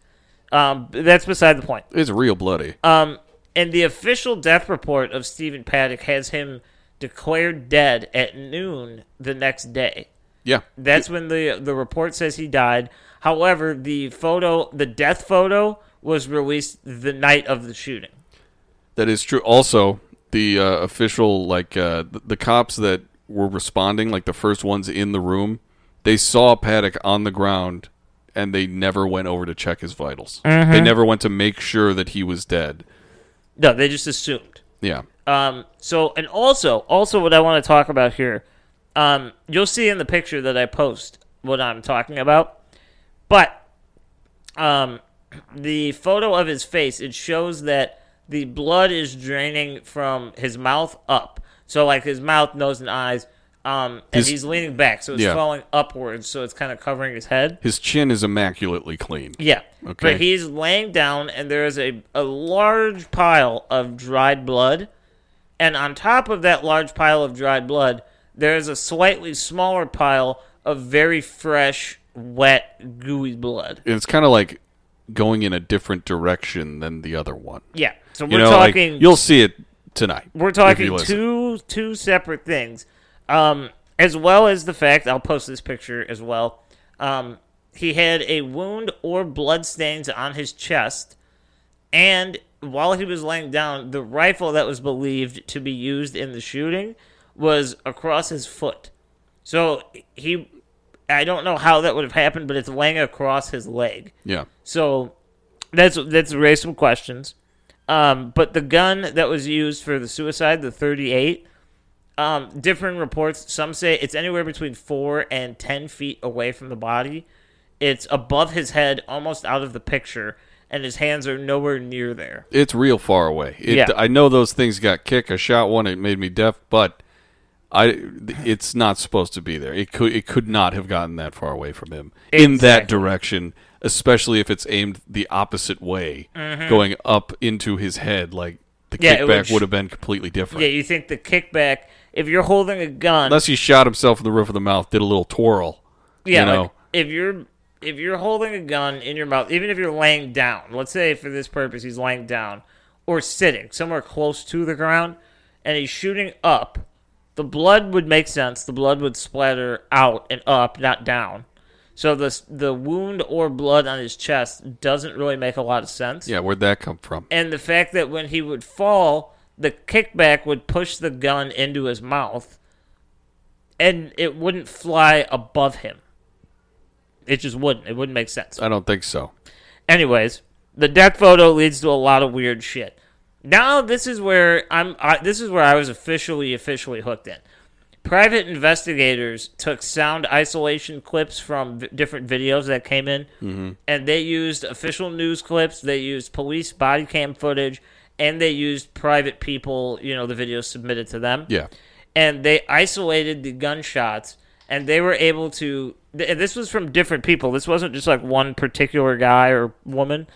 Um. That's beside the point. It's real bloody. Um, and the official death report of Stephen Paddock has him declared dead at noon the next day. yeah. That's when the the report says he died. However, the photo, the death photo, was released the night of the shooting. That is true. Also, the uh, official, like uh, the, the cops that were responding, like the first ones in the room, they saw Paddock on the ground, and they never went over to check his vitals. They never went to make sure that he was dead. No, they just assumed. Yeah, Um, so and also, also what I want to talk about here, um, you'll see in the picture that I post what I'm talking about, but um, the photo of his face it shows that the blood is draining from his mouth up, so like his mouth, nose, and eyes. Um, and His- he's leaning back, so it's Yeah. falling upwards, so it's kind of covering his head. his chin is immaculately clean. Yeah. Okay. But he's laying down, and there is a, a large pile of dried blood. And on top of that large pile of dried blood, there is a slightly smaller pile of very fresh, wet, gooey blood. It's kind of like going in a different direction than the other one. Yeah. So we're know, talking. like you'll see it tonight. we're talking two two separate things, um, as well as the fact I'll post this picture as well. Um, he had a wound or blood stains on his chest, and while he was laying down, the rifle that was believed to be used in the shooting was across his foot. So he, I don't know how that would have happened, but it's laying across his leg. Yeah. So that's that's raised some questions. Um, but the gun that was used for the suicide, the 38, um, different reports. Some say it's anywhere between four and ten feet away from the body. It's above his head, almost out of the picture, and his hands are nowhere near there. It's real far away. It, Yeah. I know those things got kicked. I shot one. It made me deaf, but I. It's not supposed to be there. It could. It could not have gotten that far away from him in that direction, especially if it's aimed the opposite way, going up into his head. Like the Mm-hmm. Yeah, would kickback sh- would have been completely different. Yeah, you think the kickback? If you're holding a gun, Unless he shot himself in the roof of the mouth, did a little twirl. Yeah, you know. like if you're if you're holding a gun in your mouth, even if you're laying down, let's say for this purpose he's laying down or sitting somewhere close to the ground, and he's shooting up, the blood would make sense. The blood would splatter out and up, not down. So the the wound or blood on his chest doesn't really make a lot of sense. Yeah, where'd that come from? And the fact that when he would fall, the kickback would push the gun into his mouth and it wouldn't fly above him. It just wouldn't. It wouldn't make sense. I don't think so. Anyways, the death photo leads to a lot of weird shit. Now this is where I'm. I, this is where I was officially officially hooked in. Private investigators took sound isolation clips from v- different videos that came in, mm-hmm. and they used official news clips. They used police body cam footage, and they used private people. You know, the videos submitted to them Yeah. and they isolated the gunshots and they were able to and this was from different people this wasn't just like one particular guy or woman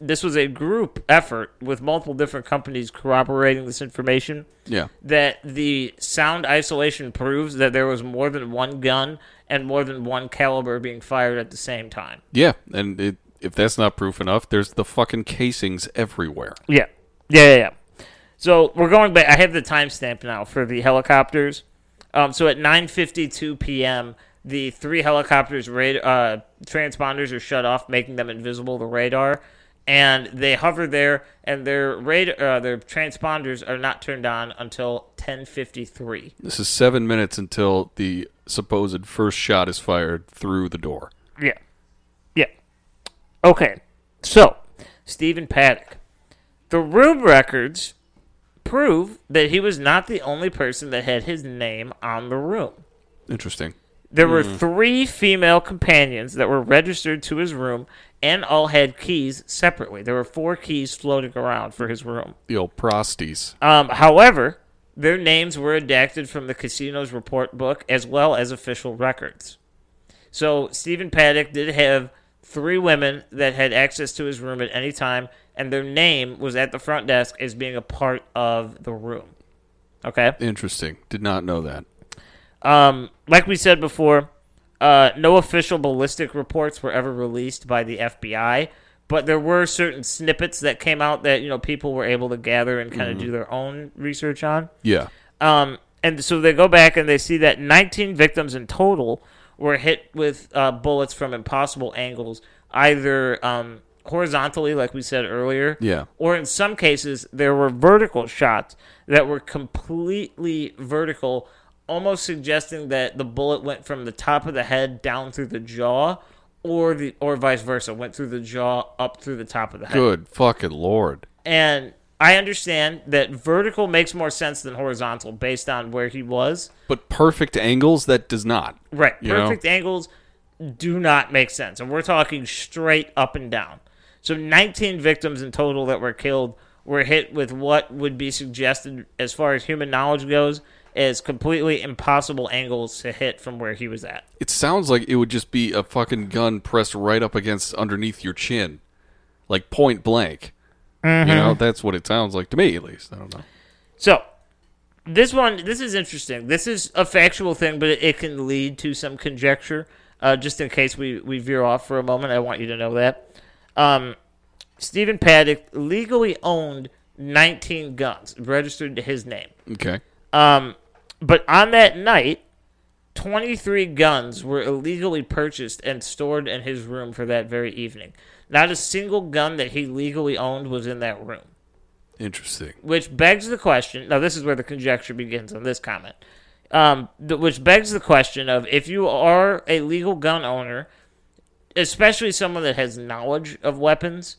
this was a group effort with multiple different companies corroborating this information Yeah. that the sound isolation proves that there was more than one gun and more than one caliber being fired at the same time Yeah. And it, if that's not proof enough, there's the fucking casings everywhere. Yeah. Yeah, yeah, yeah. So we're going back. I have the timestamp now for the helicopters. Um, so at 9:52 p.m., the three helicopters' radar uh, transponders are shut off, making them invisible to radar. and they hover there, and their radar, uh, their transponders are not turned on until 10:53. This is seven minutes until the supposed first shot is fired through the door. Yeah, yeah. Okay, so Stephen Paddock, the room records prove that he was not the only person that had his name on the room. Interesting. There were three female companions that were registered to his room and all had keys separately. There were four keys floating around for his room. The old prosties. Um, however, their names were redacted from the casino's report book as well as official records. So Stephen Paddock did have three women that had access to his room at any time, and their name was at the front desk as being a part of the room. Okay. Interesting. Did not know that. Um, like we said before, uh, no official ballistic reports were ever released by the FBI, but there were certain snippets that came out that you know people were able to gather and kind of do their own research on. Yeah. Um, and so they go back and they see that 19 victims in total were hit with uh, bullets from impossible angles, either um, horizontally, like we said earlier, Yeah. or in some cases there were vertical shots that were completely vertical, almost suggesting that the bullet went from the top of the head down through the jaw, or the or vice versa, went through the jaw up through the top of the head. Good fucking lord. And I understand that vertical makes more sense than horizontal based on where he was. But perfect angles, that does not. Right. You know? Perfect angles do not make sense. And we're talking straight up and down. So 19 victims in total that were killed were hit with what would be suggested, as far as human knowledge goes, as completely impossible angles to hit from where he was at. It sounds like it would just be a fucking gun pressed right up against underneath your chin. Like point blank. You know, that's what it sounds like to me at least. I don't know. So, this one, this is interesting. This is a factual thing, but it, it can lead to some conjecture. Uh, just in case we, we veer off for a moment, I want you to know that. Um, Stephen Paddock legally owned 19 guns registered to his name. Okay. Um, but on that night, 23 guns were illegally purchased and stored in his room for that very evening. Not a single gun that he legally owned was in that room. Interesting. Which begs the question. Now, this is where the conjecture begins on this comment. Um, th- which begs the question of if you are a legal gun owner, especially someone that has knowledge of weapons,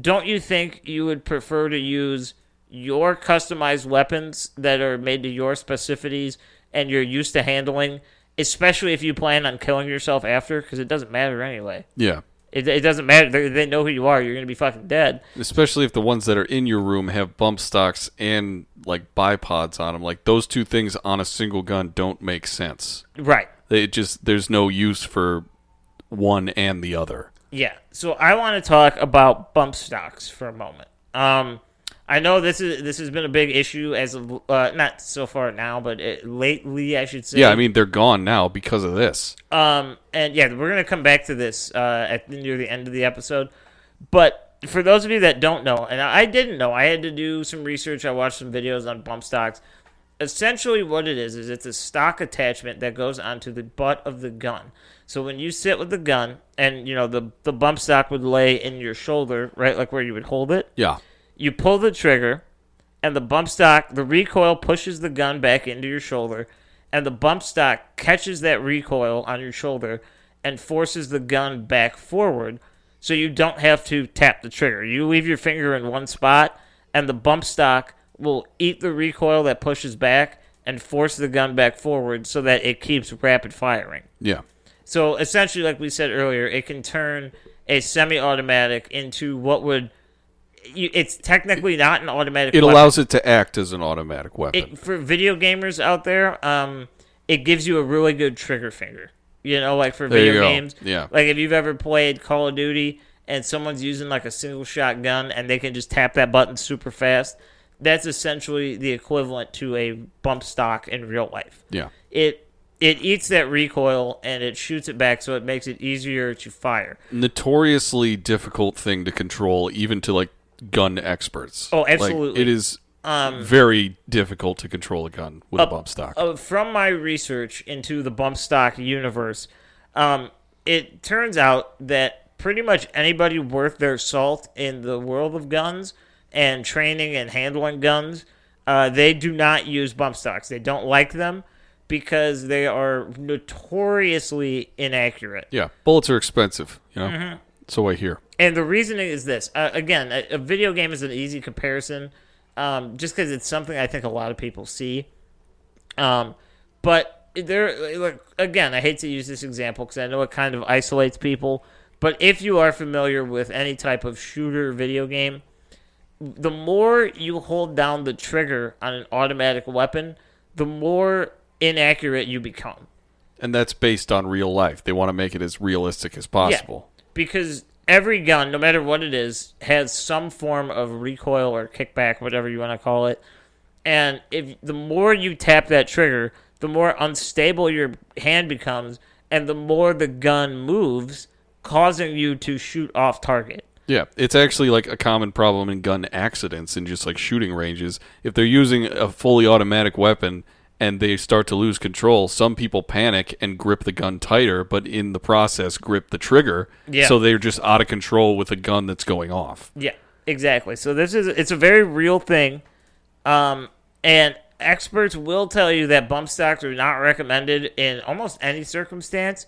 don't you think you would prefer to use your customized weapons that are made to your specificities and you're used to handling, especially if you plan on killing yourself after? Because it doesn't matter anyway. Yeah. It, it doesn't matter. They, they know who you are. You're going to be fucking dead. Especially if the ones that are in your room have bump stocks and like bipods on them. Like those two things on a single gun don't make sense. Right. It just there's no use for one and the other. Yeah. So I want to talk about bump stocks for a moment. Um, I know this is this has been a big issue as of, uh, not so far now, but it, lately I should say. Yeah, I mean they're gone now because of this. Um, and yeah, we're gonna come back to this uh, at near the end of the episode. But for those of you that don't know, and I didn't know, I had to do some research. I watched some videos on bump stocks. Essentially, what it is is it's a stock attachment that goes onto the butt of the gun. So when you sit with the gun, and you know the the bump stock would lay in your shoulder, right, like where you would hold it. Yeah. You pull the trigger, and the bump stock, the recoil pushes the gun back into your shoulder, and the bump stock catches that recoil on your shoulder and forces the gun back forward so you don't have to tap the trigger. You leave your finger in one spot, and the bump stock will eat the recoil that pushes back and force the gun back forward so that it keeps rapid firing. Yeah. So essentially, like we said earlier, it can turn a semi-automatic into what would. You, it's technically not an automatic. It weapon. allows it to act as an automatic weapon. it for video gamers out there. Um, it gives you a really good trigger finger. You know, like for There video games. Yeah. Like if you've ever played Call of Duty and someone's using like a single shot gun and they can just tap that button super fast, that's essentially the equivalent to a bump stock in real life yeah. it it eats that recoil and it shoots it back so it makes it easier to fire. Notoriously difficult thing to control even to like gun experts. Oh, Like, absolutely. it is Um, very difficult to control a gun with a bump stock. uh, from my research into the bump stock universe, um, it turns out that pretty much anybody worth their salt in the world of guns and training and handling guns, uh, they do not use bump stocks. They don't like them because they are notoriously inaccurate. Yeah, bullets are expensive. You know, Mm-hmm. So I hear. And the reasoning is this: uh, again, a, a video game is an easy comparison, um, just because it's something I think a lot of people see. Um, but there, like, again, I hate to use this example because I know it kind of isolates people. But if you are familiar with any type of shooter video game, the more you hold down the trigger on an automatic weapon, the more inaccurate you become. And that's based on real life. They want to make it as realistic as possible. Because every gun, no matter what it is, has some form of recoil or kickback, whatever you want to call it. And if the more you tap that trigger, the more unstable your hand becomes, and the more the gun moves, causing you to shoot off target. Yeah, it's actually like a common problem in gun accidents and just like shooting ranges. If they're using a fully automatic weapon and they start to lose control, some people panic and grip the gun tighter, but in the process grip the trigger. Yeah. So they're just out of control with a gun that's going off. Yeah, exactly. So this is it's a very real thing, um, and experts will tell you that bump stocks are not recommended in almost any circumstance.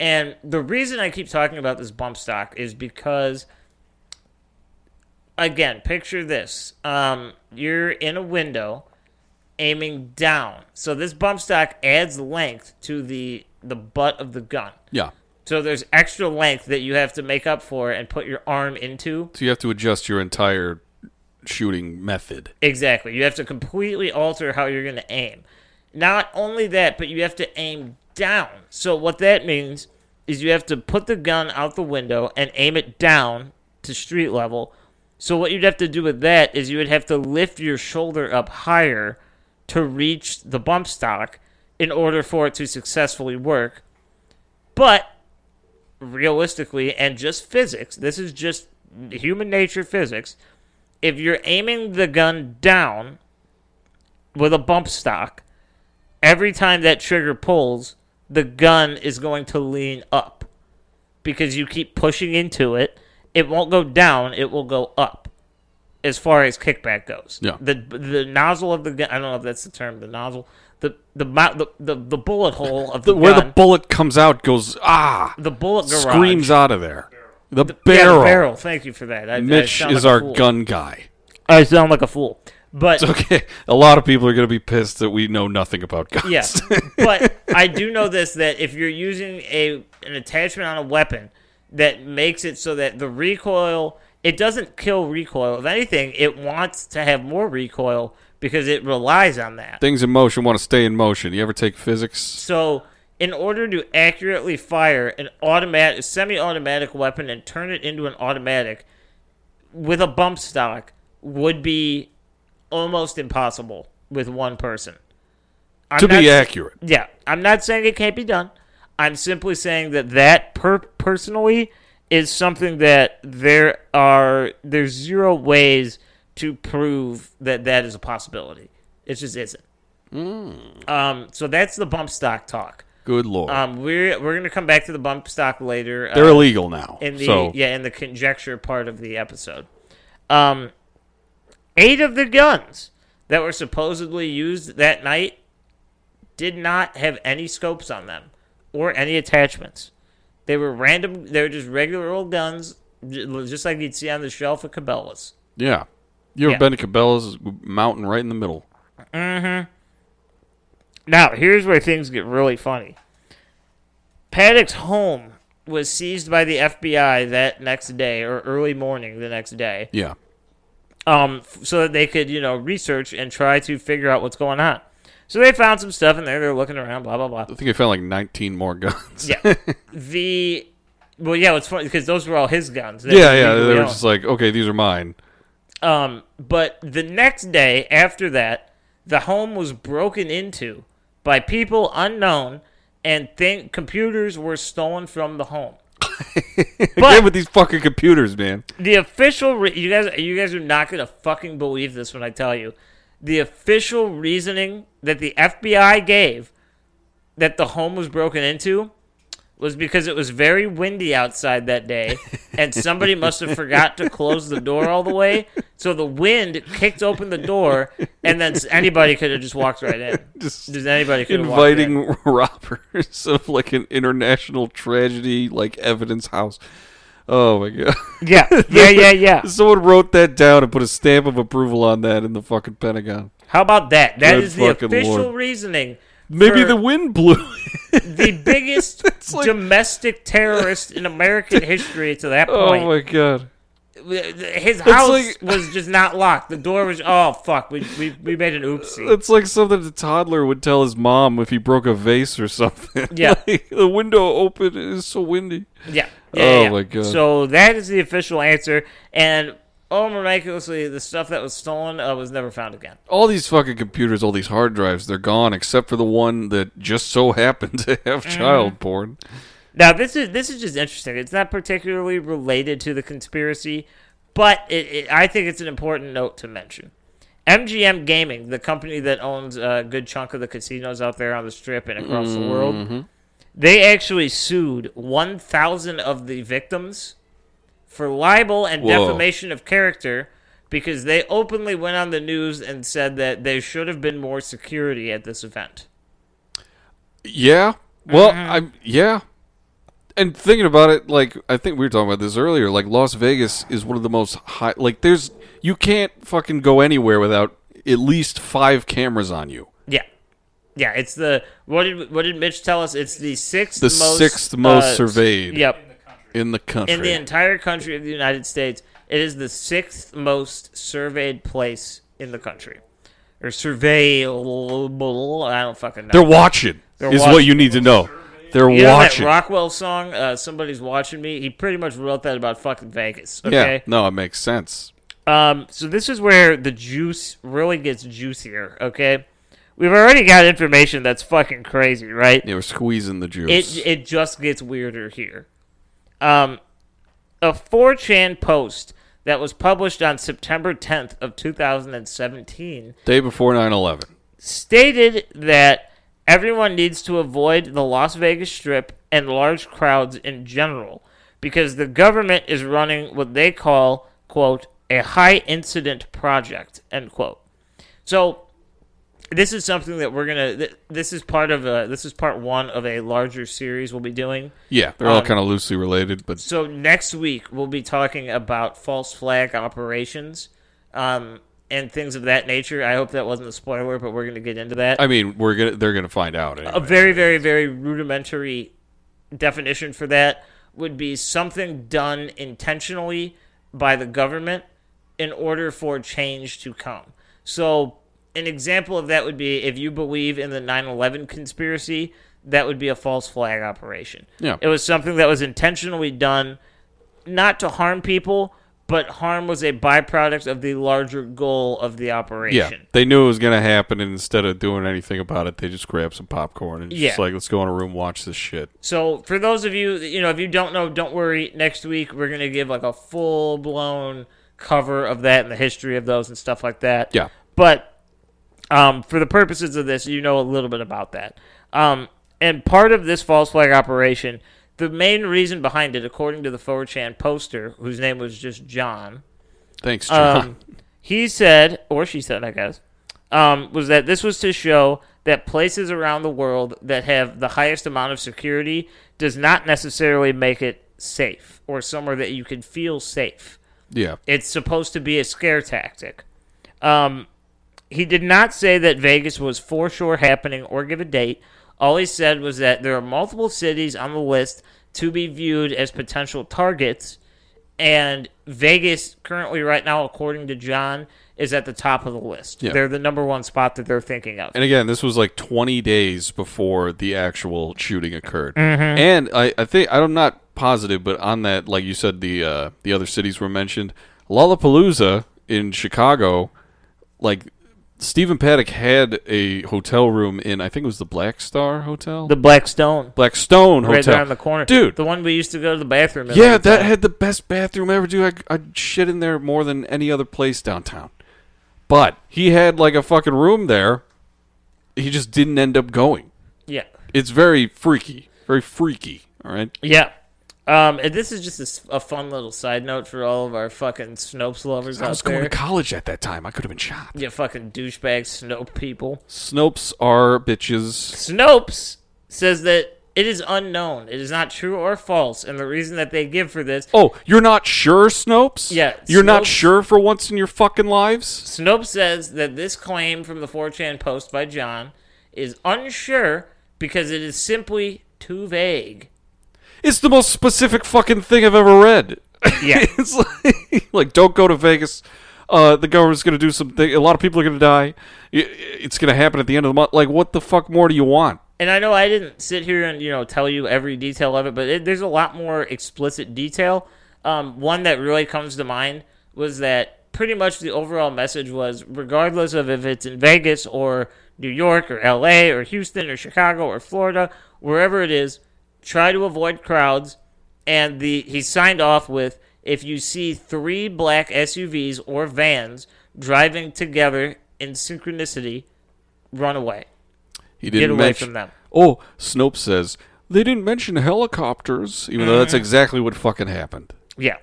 And the reason I keep talking about this bump stock is because, again, picture this: um, you're in a window, aiming down. So this bump stock adds length to the the butt of the gun. Yeah. So there's extra length that you have to make up for and put your arm into. So you have to adjust your entire shooting method. Exactly. You have to completely alter how you're going to aim. Not only that, but you have to aim down. So what that means is you have to put the gun out the window and aim it down to street level. So what you'd have to do with that is you would have to lift your shoulder up higher to reach the bump stock in order for it to successfully work. But realistically and just physics, this is just human nature physics. If you're aiming the gun down with a bump stock, every time that trigger pulls, the gun is going to lean up because you keep pushing into it. It won't go down, it will go up as far as kickback goes. Yeah. The the nozzle of the gun, I don't know if that's the term, the nozzle, the the the, the, the bullet hole of the, Where the bullet comes out goes ah the bullet garage. screams out of there. The, Yeah, barrel. the barrel. Thank you for that. I, I Mitch sound is like our fool. gun guy. I sound like a fool. But Okay, a lot of people are going to be pissed that we know nothing about guns. Yes, but I do know this that if you're using a an attachment on a weapon that makes it so that the recoil it doesn't kill recoil. If anything, it wants to have more recoil because it relies on that. Things in motion want to stay in motion. You ever take physics? So, in order to accurately fire an automatic semi-automatic weapon and turn it into an automatic with a bump stock would be almost impossible with one person. I'm to not be accurate. Yeah, I'm not saying it can't be done. I'm simply saying that that per- personally is something that there are there's zero ways to prove that that is a possibility. It just isn't. Um, so that's the bump stock talk. Good lord. Um, we're we're gonna come back to the bump stock later. They're uh, illegal now. in the so yeah in the conjecture part of the episode. Um, eight of the guns that were supposedly used that night did not have any scopes on them or any attachments. They were random. They were just regular old guns, just like you'd see on the shelf at Cabela's. yeah. You ever Yeah. been to Cabela's mountain right in the middle? Mm-hmm. Now, here's where things get really funny. Paddock's home was seized by the FBI that next day or early morning the next day. Yeah. um, so that they could, you know, research and try to figure out what's going on. So they found some stuff in there. They're looking around, blah blah blah. I think they found like 19 more guns. Yeah, the well, yeah, it's funny because those were all his guns. that yeah, yeah. They were owned. just like, okay, these are mine. Um, but the next day after that, the home was broken into by people unknown, and think computers were stolen from the home. Again with these fucking computers, man. the official re- you guys you guys are not gonna fucking believe this when I tell you the official reasoning that the FBI gave that the home was broken into was because it was very windy outside that day, and somebody must have forgot to close the door all the way. So the wind kicked open the door, and then anybody could have just walked right in. Just Just anybody could have walked in. inviting robbers of like an international tragedy, like evidence house. Oh my god! Yeah, yeah, yeah, yeah. Someone wrote that down and put a stamp of approval on that in the fucking Pentagon. How about that? That Good is the fucking official Lord. reasoning. Maybe for the wind blew. the biggest like- domestic terrorist in American history to that oh, point. oh my god! His house like- was just not locked. The door was. Oh fuck! We we, we made an oopsie. It's like something a toddler would tell his mom if he broke a vase or something. Yeah. Like, the window open. It is so windy. Yeah. yeah Oh, yeah. my God. So that is the official answer, and oh miraculously, the stuff that was stolen uh, was never found again. All these fucking computers, all these hard drives, they're gone except for the one that just so happened to have Mm-hmm. child porn. Now this is this is just interesting. It's not particularly related to the conspiracy, but it, it, I think it's an important note to mention. MGM Gaming, the company that owns a good chunk of the casinos out there on the strip and across the Mm-hmm. world, they actually sued 1,000 of the victims for libel and Whoa. defamation of character because they openly went on the news and said that there should have been more security at this event. Yeah. Well, Mm-hmm. I'm yeah. And thinking about it, like I think we were talking about this earlier. Like Las Vegas is one of the most high. Like there's you can't fucking go anywhere without at least five cameras on you. Yeah, yeah. It's the what did what did Mitch tell us? It's the sixth The most sixth most uh, surveyed. Yep, in the country. in the entire country of the United States, it is the sixth most surveyed place in the country, or surveyable. I don't fucking know. They're watching. They're is watching. what you need to know. They're you know watching. that Rockwell song? Uh, Somebody's watching me. He pretty much wrote that about fucking Vegas. Yeah. Okay. No, it makes sense. Um, so this is where the juice really gets juicier, okay? We've already got information that's fucking crazy, right? They were squeezing the juice. It it just gets weirder here. Um, a 4chan post that was published on September 10th of 2017 Day before 9/11. stated that everyone needs to avoid the Las Vegas Strip and large crowds in general because the government is running what they call quote a high incident project end quote. So this is something that we're gonna. Th- this is part of a. This is part one of a larger series we'll be doing. Yeah, they're all Um, kind of loosely related, but So next week we'll be talking about false flag operations, um, and things of that nature. I hope that wasn't a spoiler, but we're going to get into that. I mean, we're gonna they're gonna find out. Anyway. a very, very, very rudimentary definition for that would be something done intentionally by the government in order for change to come. So, an example of that would be if you believe in the 9 11 conspiracy, that would be a false flag operation. Yeah. It was something that was intentionally done not to harm people, but harm was a byproduct of the larger goal of the operation. yeah, they knew it was gonna happen, and instead of doing anything about it, they just grabbed some popcorn and Yeah. just like, let's go in a room, watch this shit. So for those of you, you know, if you don't know, don't worry. Next week we're gonna give like a full blown cover of that and the history of those and stuff like that. Yeah. But um, for the purposes of this, you know a little bit about that. Um, and part of this false flag operation, the main reason behind it, according to the 4chan poster, whose name was just John, Thanks, John. um, he said, or she said, I guess, um, was that this was to show that places around the world that have the highest amount of security does not necessarily make it safe or somewhere that you can feel safe. yeah, It's supposed to be a scare tactic. Um, he did not say that Vegas was for sure happening or give a date. All he said was that there are multiple cities on the list to be viewed as potential targets, and Vegas currently, right now, according to John, is at the top of the list. Yeah. They're the number one spot that they're thinking of. And again, this was like 20 days before the actual shooting occurred. Mm-hmm. And I, I think I'm not positive, but on that, like you said, the uh, the other cities were mentioned. Lollapalooza in Chicago, like Stephen Paddock had a hotel room in I think it was the Black Star Hotel, The Black Stone, Black Stone right Hotel, there in the corner, dude. The one we used to go to the bathroom. in yeah, the that time. had the best bathroom ever. Dude, I I shit in there more than any other place downtown. But he had like a fucking room there. He just didn't end up going. yeah. It's very freaky, very freaky. All right. Yeah. Um, and this is just a fun little side note for all of our fucking Snopes lovers out there. I out was there. going to college at that time. I could have been shot. you fucking douchebag Snope people. Snopes are bitches. Snopes says that it is unknown. It is not true or false. And the reason that they give for this, Oh, you're not sure, Snopes? Yeah, You're not sure for once in your fucking lives? Snopes says that this claim from the 4chan post by John is unsure because it is simply too vague. It's the most specific fucking thing I've ever read. Yeah. it's like, like don't go to Vegas. Uh, the government's going to do something. A lot of people are going to die. It's going to happen at the end of the month. Like, what the fuck more do you want? and I know I didn't sit here and you know tell you every detail of it, but it, there's a lot more explicit detail. Um, one that really comes to mind was that pretty much the overall message was, regardless of if it's in Vegas or New York or L.A. or Houston or Chicago or Florida, wherever it is, try to avoid crowds. And the he signed off with, if you see three black SUVs or vans driving together in synchronicity, run away. He didn't away mention. from them. Oh, Snopes says they didn't mention helicopters, even though Mm-hmm. that's exactly what fucking happened. Yeah.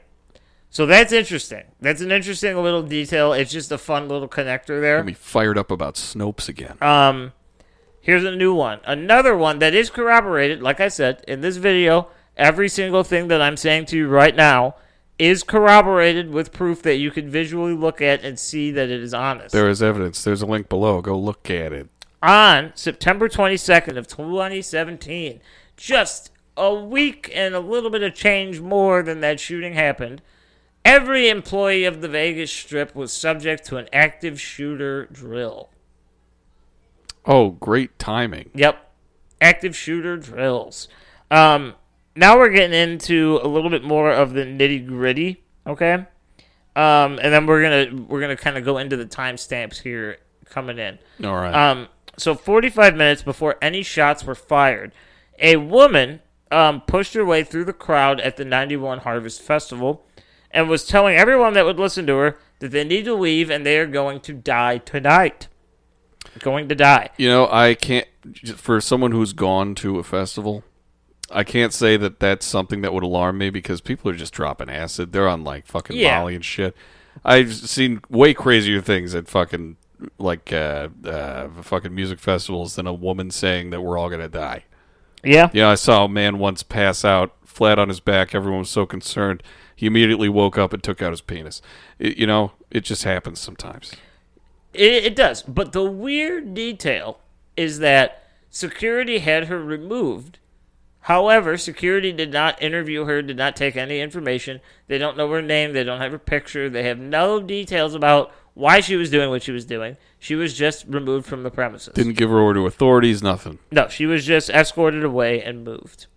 So that's interesting. That's an interesting little detail. It's just a fun little connector there. Got me fired up about Snopes again. Um, here's a new one. Another one that is corroborated. Like I said in this video, every single thing that I'm saying to you right now is corroborated with proof that you can visually look at and see that it is honest. there is evidence. There's a link below. Go look at it. on September 22nd of 2017, just a week and a little bit of change more than that shooting happened, every employee of the Vegas Strip was subject to an active shooter drill. Oh, great timing. Yep. Active shooter drills. Um, now we're getting into a little bit more of the nitty gritty, okay? Um, and then we're gonna we're gonna kind of go into the timestamps here coming in. All right. Um, so 45 minutes before any shots were fired, a woman um, pushed her way through the crowd at the 91 Harvest Festival and was telling everyone that would listen to her that they need to leave and they are going to die tonight. Going to die. You know, I can't. For someone who's gone to a festival, I can't say that that's something that would alarm me because people are just dropping acid. They're on like fucking Yeah. Molly and shit. I've seen way crazier things at fucking like uh, uh, fucking music festivals than a woman saying that we're all gonna die. Yeah. Yeah, I saw a man once pass out flat on his back. Everyone was so concerned. He immediately woke up and took out his penis. It, you know, it just happens sometimes. It, it does. But the weird detail is that security had her removed. However, security did not interview her, did not take any information. They don't know her name, they don't have her picture, they have no details about why she was doing what she was doing. She was just removed from the premises. Didn't give her over to authorities. Nothing. No, she was just escorted away and moved.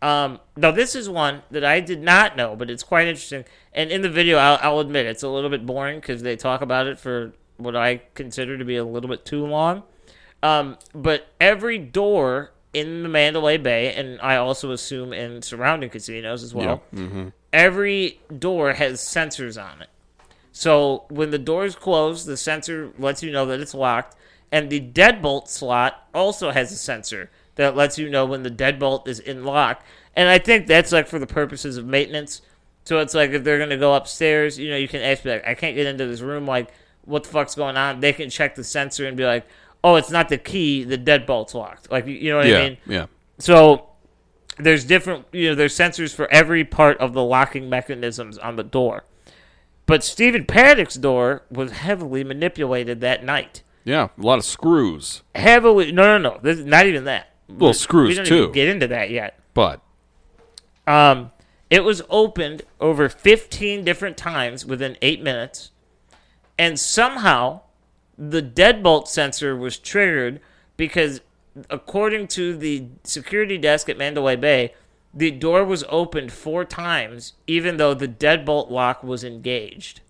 Um, now, this is one that I did not know, but it's quite interesting. And in the video, I'll, I'll admit it's a little bit boring because they talk about it for what I consider to be a little bit too long. Um, but every door in the Mandalay Bay, and I also assume in surrounding casinos as well, every door has sensors on it. So when the door is closed, the sensor lets you know that it's locked, and the deadbolt slot also has a sensor that lets you know when the deadbolt is in lock. And I think that's like for the purposes of maintenance. So it's like if they're gonna go upstairs, you know, you can ask like, I can't get into this room. Like, what the fuck's going on? They can check the sensor and be like, oh, it's not the key. The deadbolt's locked. Like, you- know what yeah, I mean? yeah. So there's different, you know, there's sensors for every part of the locking mechanisms on the door. But Stephen Paddock's door was heavily manipulated that night. Yeah, a lot of screws. Heavily, no, no, no, this, not even that. Well, We- screws, we don't too. Even get into that yet. But Um, it was opened over 15 different times within eight minutes, and somehow the deadbolt sensor was triggered because, according to the security desk at Mandalay Bay, the door was opened four times, even though the deadbolt lock was engaged.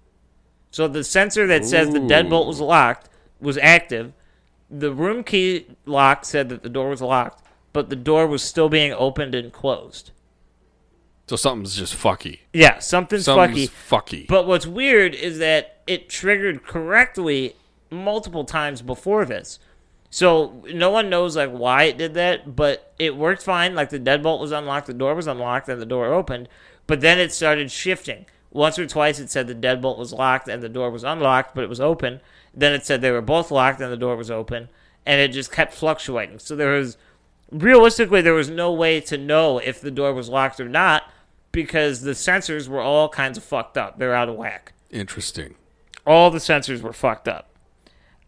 So the sensor that says the deadbolt was locked was active. The room key lock said that the door was locked, but the door was still being opened and closed. so something's just fucky. Yeah, something's Something's fucky. fucky. But what's weird is that it triggered correctly multiple times before this. So no one knows like why it did that, but it worked fine. Like the deadbolt was unlocked, the door was unlocked, and the door opened. But then it started shifting. Once or twice it said the deadbolt was locked and the door was unlocked, but it was open. Then it said they were both locked and the door was open, and it just kept fluctuating. So there was realistically there was no way to know if the door was locked or not because the sensors were all kinds of fucked up. They're out of whack. Interesting. All the sensors were fucked up.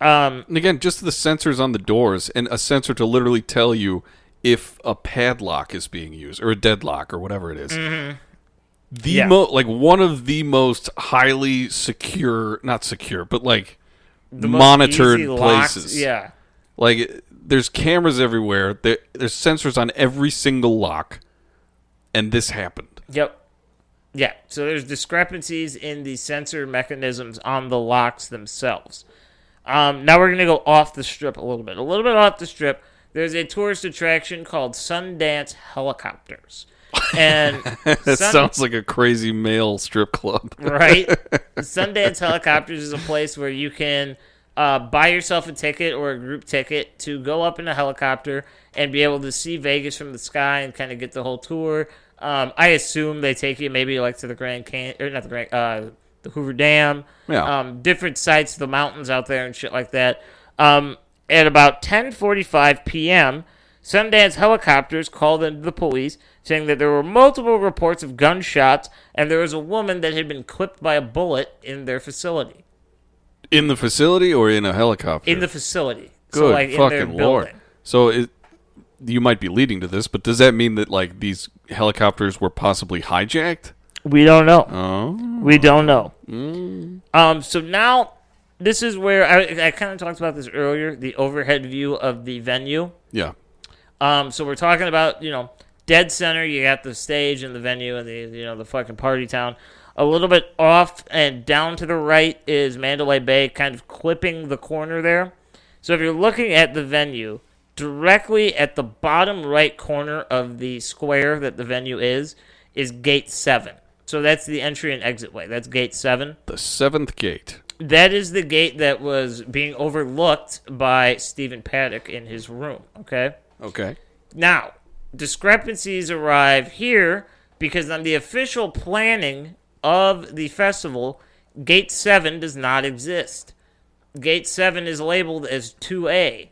Um, And again, just the sensors on the doors and a sensor to literally tell you if a padlock is being used or a deadlock or whatever it is. The Mm-hmm. Yeah. mo- like one of the most highly secure, not secure, but like the most monitored locked- places. Yeah. Like there's cameras everywhere. There, there's sensors on every single lock, and this happened. Yep. Yeah. So there's discrepancies in the sensor mechanisms on the locks themselves. Um, now we're going to go off the strip a little bit. A little bit off the strip. There's a tourist attraction called Sundance Helicopters. And That Sun- sounds like a crazy male strip club. right? Sundance Helicopters is a place where you can uh, buy yourself a ticket or a group ticket to go up in a helicopter and be able to see Vegas from the sky and kind of get the whole tour. Um, I assume they take you maybe like to the Grand Can or not the Grand, uh, the Hoover Dam, Yeah. um, different sites, the mountains out there and shit like that. Um, at about 10:45 p.m., Sundance helicopters called into the police saying that there were multiple reports of gunshots and there was a woman that had been clipped by a bullet in their facility. In the facility or in a helicopter? In the facility. Good so like in fucking lord. building. So it, you might be leading to this, but does that mean that like these helicopters were possibly hijacked? We don't know. Oh, We don't know. Um, so now this is where I, I kind of talked about this earlier, the overhead view of the venue. yeah. Um, so we're talking about you know dead center. You got the stage and the venue and the you know the fucking party town. A little bit off and down to the right is Mandalay Bay, kind of clipping the corner there. So if you're looking at the venue, directly at the bottom right corner of the square that the venue is, is Gate Seven. So that's the entry and exit way. That's Gate Seven. The seventh gate. That is the gate that was being overlooked by Stephen Paddock in his room. Okay. Okay. Now, discrepancies arrive here because on the official planning of the festival, Gate 7 does not exist. Gate 7 is labeled as 2A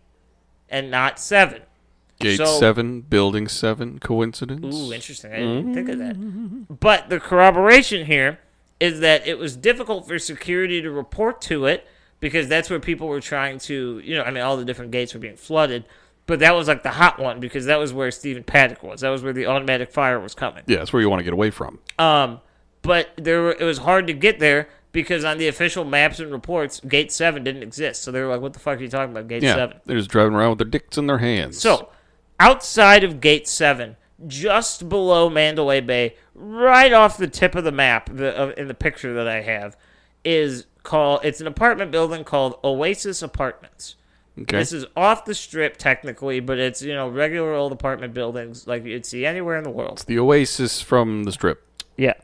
and not 7. Gate So- seven, building seven. Coincidence? Ooh, interesting. I didn't think of that. But the corroboration here is that it was difficult for security to report to it because that's where people were trying to, you know, I mean, all the different gates were being flooded. But that was like the hot one because that was where Stephen Paddock was. That was where the automatic fire was coming. Yeah, that's where you want to get away from. Um, but there were, it was hard to get there because on the official maps and reports, Gate Seven didn't exist. So they were like, "What the fuck are you talking about, Gate Yeah, 7? they're just driving around with their dicks in their hands. So, outside of Gate 7, just below Mandalay Bay, right off the tip of the map the, in the picture that I have, is called, it's an apartment building called Oasis Apartments. okay, This is off the strip technically, but it's, you know, regular old apartment buildings like you'd see anywhere in the world. the Oasis from the Strip. Yeah.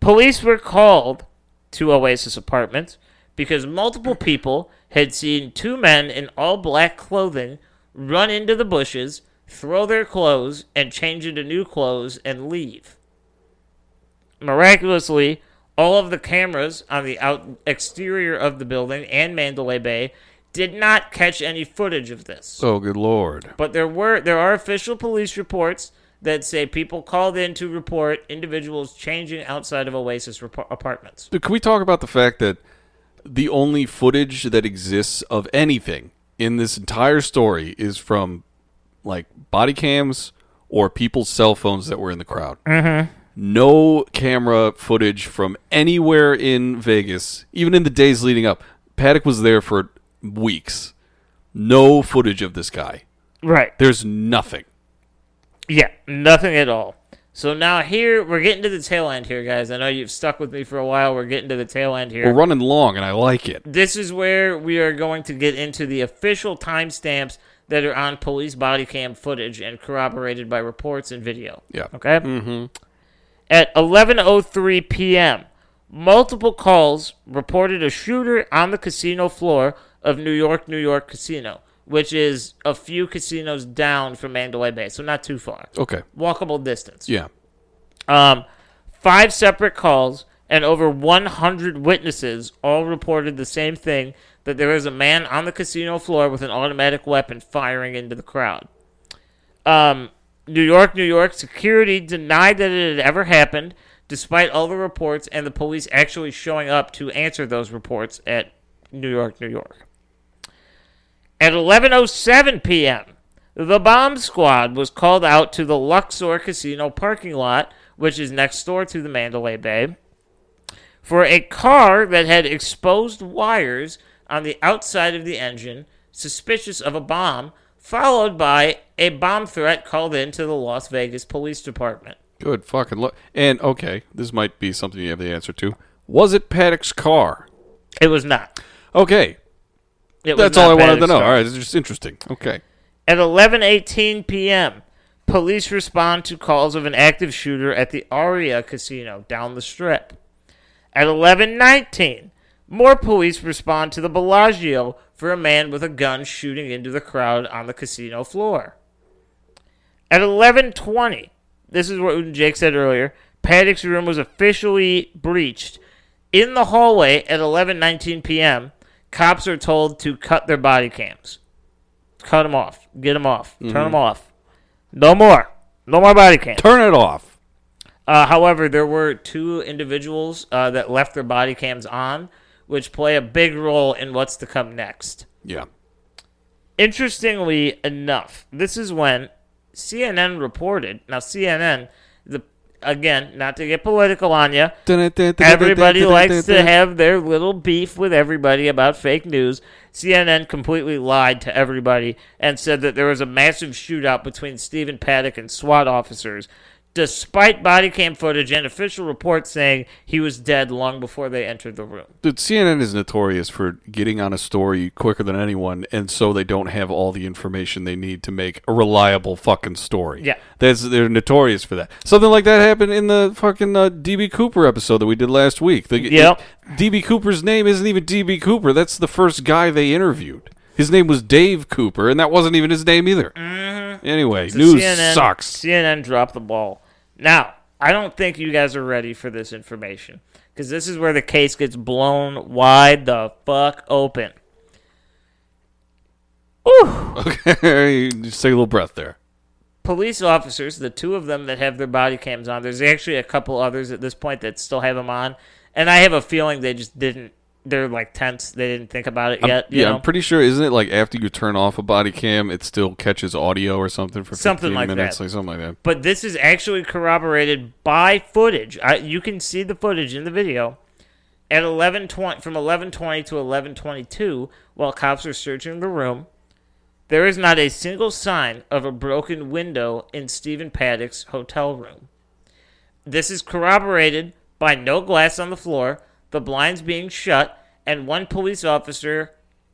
Police were called to Oasis Apartments because multiple people had seen two men in all black clothing run into the bushes, throw their clothes, and change into new clothes and leave. Miraculously, all of the cameras on the out exterior of the building and Mandalay Bay did not catch any footage of this. Oh, good lord! But there were there are official police reports that say people called in to report individuals changing outside of Oasis rep- apartments. Can we talk about the fact that the only footage that exists of anything in this entire story is from like body cams or people's cell phones that were in the crowd? Mm-hmm. No camera footage from anywhere in Vegas, even in the days leading up. Paddock was there for weeks. No footage of this guy. Right. There's nothing. Yeah, nothing at all. So now here we're getting to the tail end here, guys. I know you've stuck with me for a while. We're getting to the tail end here. We're running long, and I like it. this is where we are going to get into the official timestamps that are on police body cam footage and corroborated by reports and video. Yeah. Okay. Mm-hmm. At 11:03 p.m., multiple calls reported a shooter on the casino floor of New York, New York Casino. Which is a few casinos down from Mandalay Bay, so not too far. Okay. Walkable distance. Yeah. Um, five separate calls and over 100 witnesses all reported the same thing that there was a man on the casino floor with an automatic weapon firing into the crowd. Um, New York, New York security denied that it had ever happened, despite all the reports and the police actually showing up to answer those reports at New York, New York. At 11:07 p.m., the bomb squad was called out to the Luxor Casino parking lot, which is next door to the Mandalay Bay, for a car that had exposed wires on the outside of the engine, suspicious of a bomb, followed by a bomb threat called in to the Las Vegas Police Department. Good fucking look. And okay, this might be something you have the answer to. Was it Paddock's car? It was not. Okay, It that's all I wanted to know. All right, it's just interesting. Okay. At 11:18 p.m., police respond to calls of an active shooter at the Aria Casino down the strip. At 11:19, more police respond to the Bellagio for a man with a gun shooting into the crowd on the casino floor. At 11:20, this is what Jake said earlier, Paddock's room was officially breached. In the hallway at 11:19 p.m., cops are told to cut their body cams cut them off, get them off, turn 'em turn them off. No more, no more body cams. Turn it off. Uh, however, there were two individuals uh, that left their body cams on, which play a big role in what's to come next. Yeah. Interestingly enough, this is when CNN reported. Now, CNN, the again, not to get political on you, Everybody likes to have their little beef with everybody about fake news. CNN completely lied to everybody and said that there was a massive shootout between Stephen Paddock and SWAT officers, despite body cam footage and official reports saying he was dead long before they entered the room. Dude, CNN is notorious for getting on a story quicker than anyone, and so they don't have all the information they need to make a reliable fucking story. Yeah. that's they're notorious for that. Something like that happened in the fucking uh, DB Cooper episode that we did last week. The, Yep. DB Cooper's name isn't even DB Cooper. That's the first guy they interviewed. His name was Dave Cooper, and that wasn't even his name either. Mm-hmm. Anyway, So news CNN, sucks. CNN dropped the ball. Now, I don't think you guys are ready for this information because this is where the case gets blown wide the fuck open. Okay, just take a little breath there. police officers, the two of them that have their body cams on, there's actually a couple others at this point that still have them on, and I have a feeling they just didn't. They're like tense. They didn't think about it yet. you yeah, know? I'm pretty sure. Isn't it like after you turn off a body cam, it still catches audio or something for Something 15 like minutes, that. like something like that. but this is actually corroborated by footage. I, you can see the footage in the video at 11:20 from 11:20 to 11:22 while cops are searching the room. There is not a single sign of a broken window in Stephen Paddock's hotel room. This is corroborated by no glass on the floor, the blinds being shut, and one police officer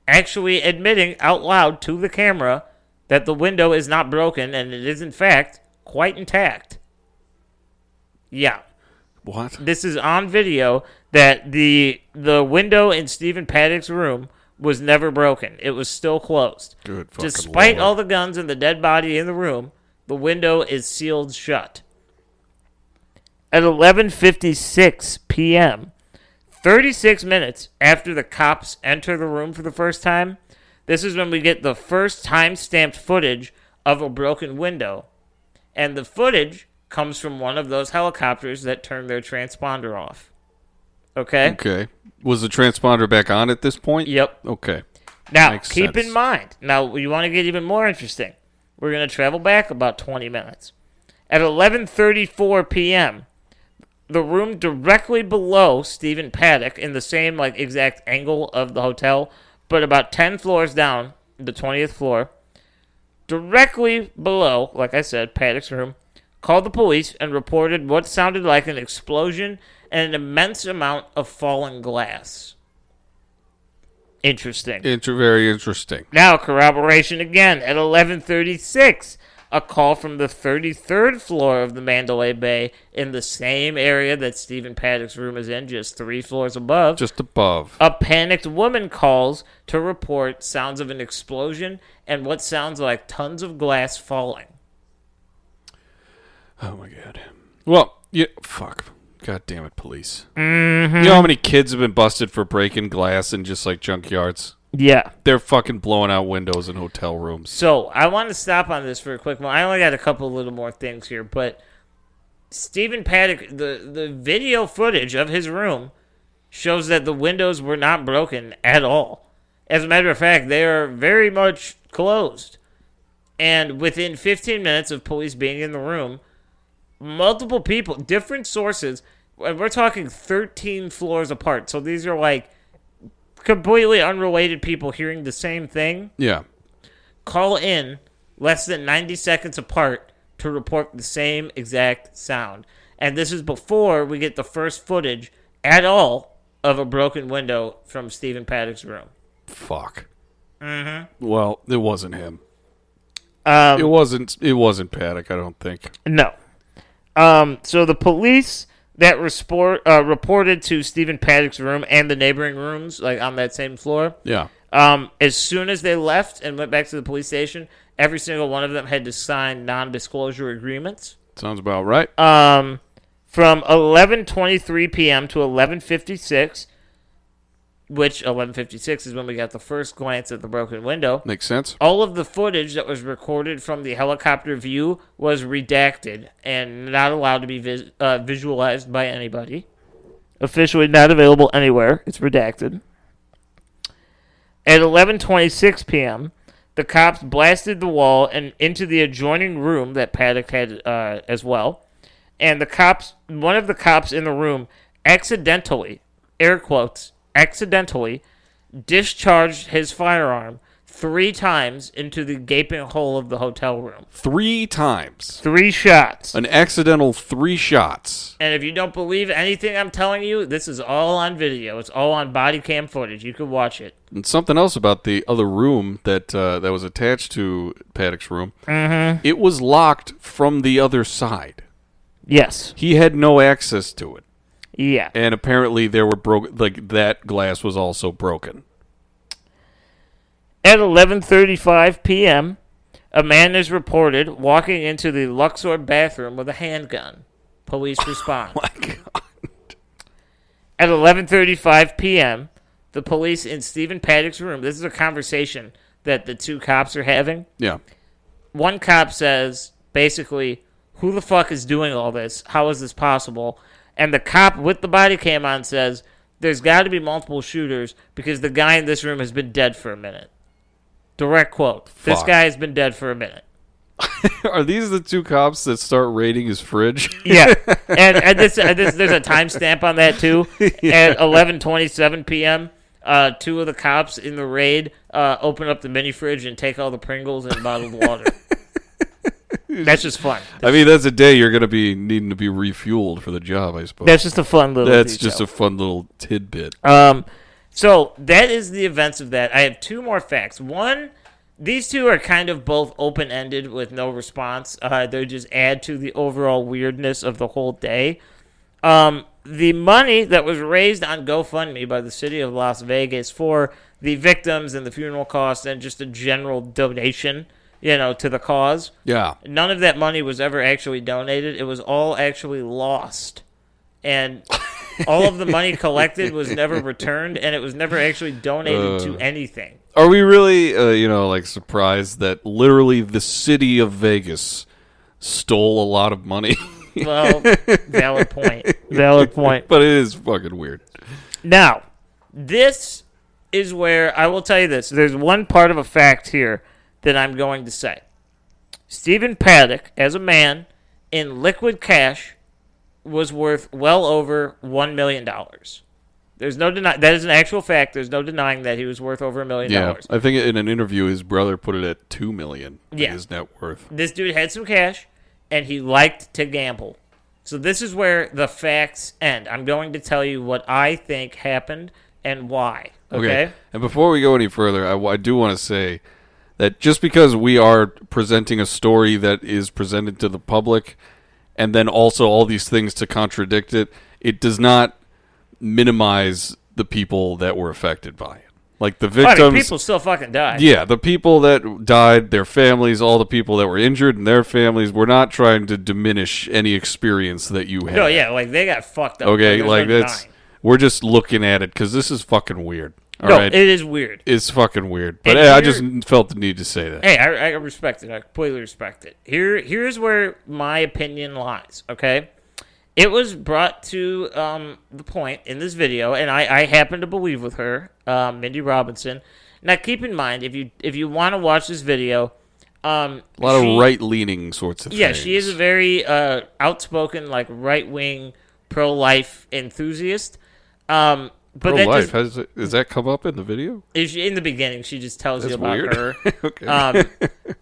actually admitting out loud to the camera that the window is not broken and it is in fact quite intact. Yeah, What? this is on video that the the window in Stephen Paddock's room was never broken. It was still closed. Good Despite Lord. all the guns and the dead body in the room, the window is sealed shut. At 11:56 p.m., 36 minutes after the cops enter the room for the first time, this is when we get the first time-stamped footage of a broken window. And the footage comes from one of those helicopters that turned their transponder off. Okay? Okay. Was the transponder back on at this point? Yep. Okay. Now, Makes keep sense. in mind, now you want to get even more interesting. We're going to travel back about 20 minutes. At 11:34 p.m., the room directly below Stephen Paddock in the same like exact angle of the hotel, but about 10 floors down, the 20th floor, directly below, like I said, Paddock's room, called the police and reported what sounded like an explosion and an immense amount of fallen glass. Interesting. Inter- very interesting. Now corroboration again at 11:36. A call from the 33rd floor of the Mandalay Bay in the same area that Stephen Paddock's room is in, just three floors above. Just above. a panicked woman calls to report sounds of an explosion and what sounds like tons of glass falling. Oh my god. Well, yeah. Fuck. God damn it, police. Mm-hmm. You know how many kids have been busted for breaking glass in just like junkyards? Yeah. They're fucking blowing out windows in hotel rooms. So I want to stop on this for a quick moment. I only got a couple little more things here, but Stephen Paddock, the the video footage of his room shows that the windows were not broken at all. As a matter of fact, they are very much closed. And within 15 minutes of police being in the room, multiple people, different sources, and we're talking 13 floors apart. So these are like completely unrelated people hearing the same thing Yeah. call in less than 90 seconds apart to report the same exact sound. And this is before we get the first footage at all of a broken window from Stephen Paddock's room. Fuck. Mm-hmm. Well, it wasn't him. Um, It wasn't. It wasn't Paddock. I don't think. No. Um, so the police that resport, uh, reported to Stephen Paddock's room and the neighboring rooms, like on that same floor, Yeah. um, as soon as they left and went back to the police station, every single one of them had to sign non-disclosure agreements. Sounds about right. um, from 11:23 p.m. to 11:56, which 11:56 is when we got the first glance at the broken window. Makes sense. All of the footage that was recorded from the helicopter view was redacted and not allowed to be vis- uh, visualized by anybody. Officially not available anywhere. It's redacted. At 11:26 p.m., the cops blasted the wall and into the adjoining room that Paddock had uh, as well. And the cops, one of the cops in the room, accidentally, air quotes, accidentally, discharged his firearm three times into the gaping hole of the hotel room. Three times. Three shots. An accidental three shots. And if you don't believe anything I'm telling you, this is all on video. It's all on body cam footage. You can watch it. And something else about the other room that uh, that was attached to Paddock's room. Mm-hmm. It was locked from the other side. Yes. He had no access to it, Yeah. and apparently there were broken. Like that glass was also broken. At 11:35 p.m., a man is reported walking into the Luxor bathroom with a handgun. Police respond. Oh, my God. At 11:35 p.m., the police in Stephen Paddock's room. This is a conversation that the two cops are having. Yeah. One cop says basically, "Who the fuck is doing all this? How is this possible?" And the cop with the body cam on says, "There's got to be multiple shooters because the guy in this room has been dead for a minute." Direct quote. This guy has been dead for a minute. Are these the two cops that start raiding his fridge? Yeah, and, and this, and this there's a timestamp on that too. At 11:27 p.m., uh, two of the cops in the raid uh, open up the mini fridge and take all the Pringles and bottled water. That's just fun. I mean, that's a day you're going to be needing to be refueled for the job, I suppose. That's just a fun little. That's detail. just a fun little tidbit. Um, so that is the events of that. I have two more facts. One, these two are kind of both open ended with no response. Uh, they just add to the overall weirdness of the whole day. Um, the money that was raised on GoFundMe by the city of Las Vegas for the victims and the funeral costs and just a general donation, you know, to the cause. Yeah. None of that money was ever actually donated. It was all actually lost. And all of the money collected was never returned and it was never actually donated to anything. Are we really, uh, you know, like surprised that literally the city of Vegas stole a lot of money? Well, valid point. Valid point. but it is fucking weird. Now, this is where I will tell you this. There's one part of a fact here that I'm going to say. Stephen Paddock, as a man, in liquid cash, was worth well over $1 million. There's no deny that is an actual fact. There's no denying that he was worth over a million Yeah, dollars. I think in an interview, his brother put it at two million. Yeah. his net worth. This dude had some cash and he liked to gamble. So this is where the facts end. I'm going to tell you what I think happened and why. Okay? And before we go any further, I, I do want to say that just because we are presenting a story that is presented to the public and then also all these things to contradict it, it does not minimize the people that were affected by it. Like the I victims, mean, people still fucking die. yeah, the people that died, their families, all the people that were injured and their families, we're not trying to diminish any experience that you had. No, yeah, like they got fucked up. Okay, There's like that's denying. we're just looking at it because this is fucking weird. All no, right, it is weird. it's fucking weird. But hey, I just felt the need to say that. Hey, I, I respect it. I completely respect it. Here, here's where my opinion lies. Okay, it was brought to um, the point in this video, and I, I happen to believe with her, um, Mindy Robinson. Now, keep in mind if you if you want to watch this video, um, A lot she- of right leaning sorts of things. Yeah, things. she is a very uh, outspoken, like right wing pro life enthusiast. Um, but Pro life. just it, does that come up in the video? in the beginning, she just tells you about weird. her. okay. Um,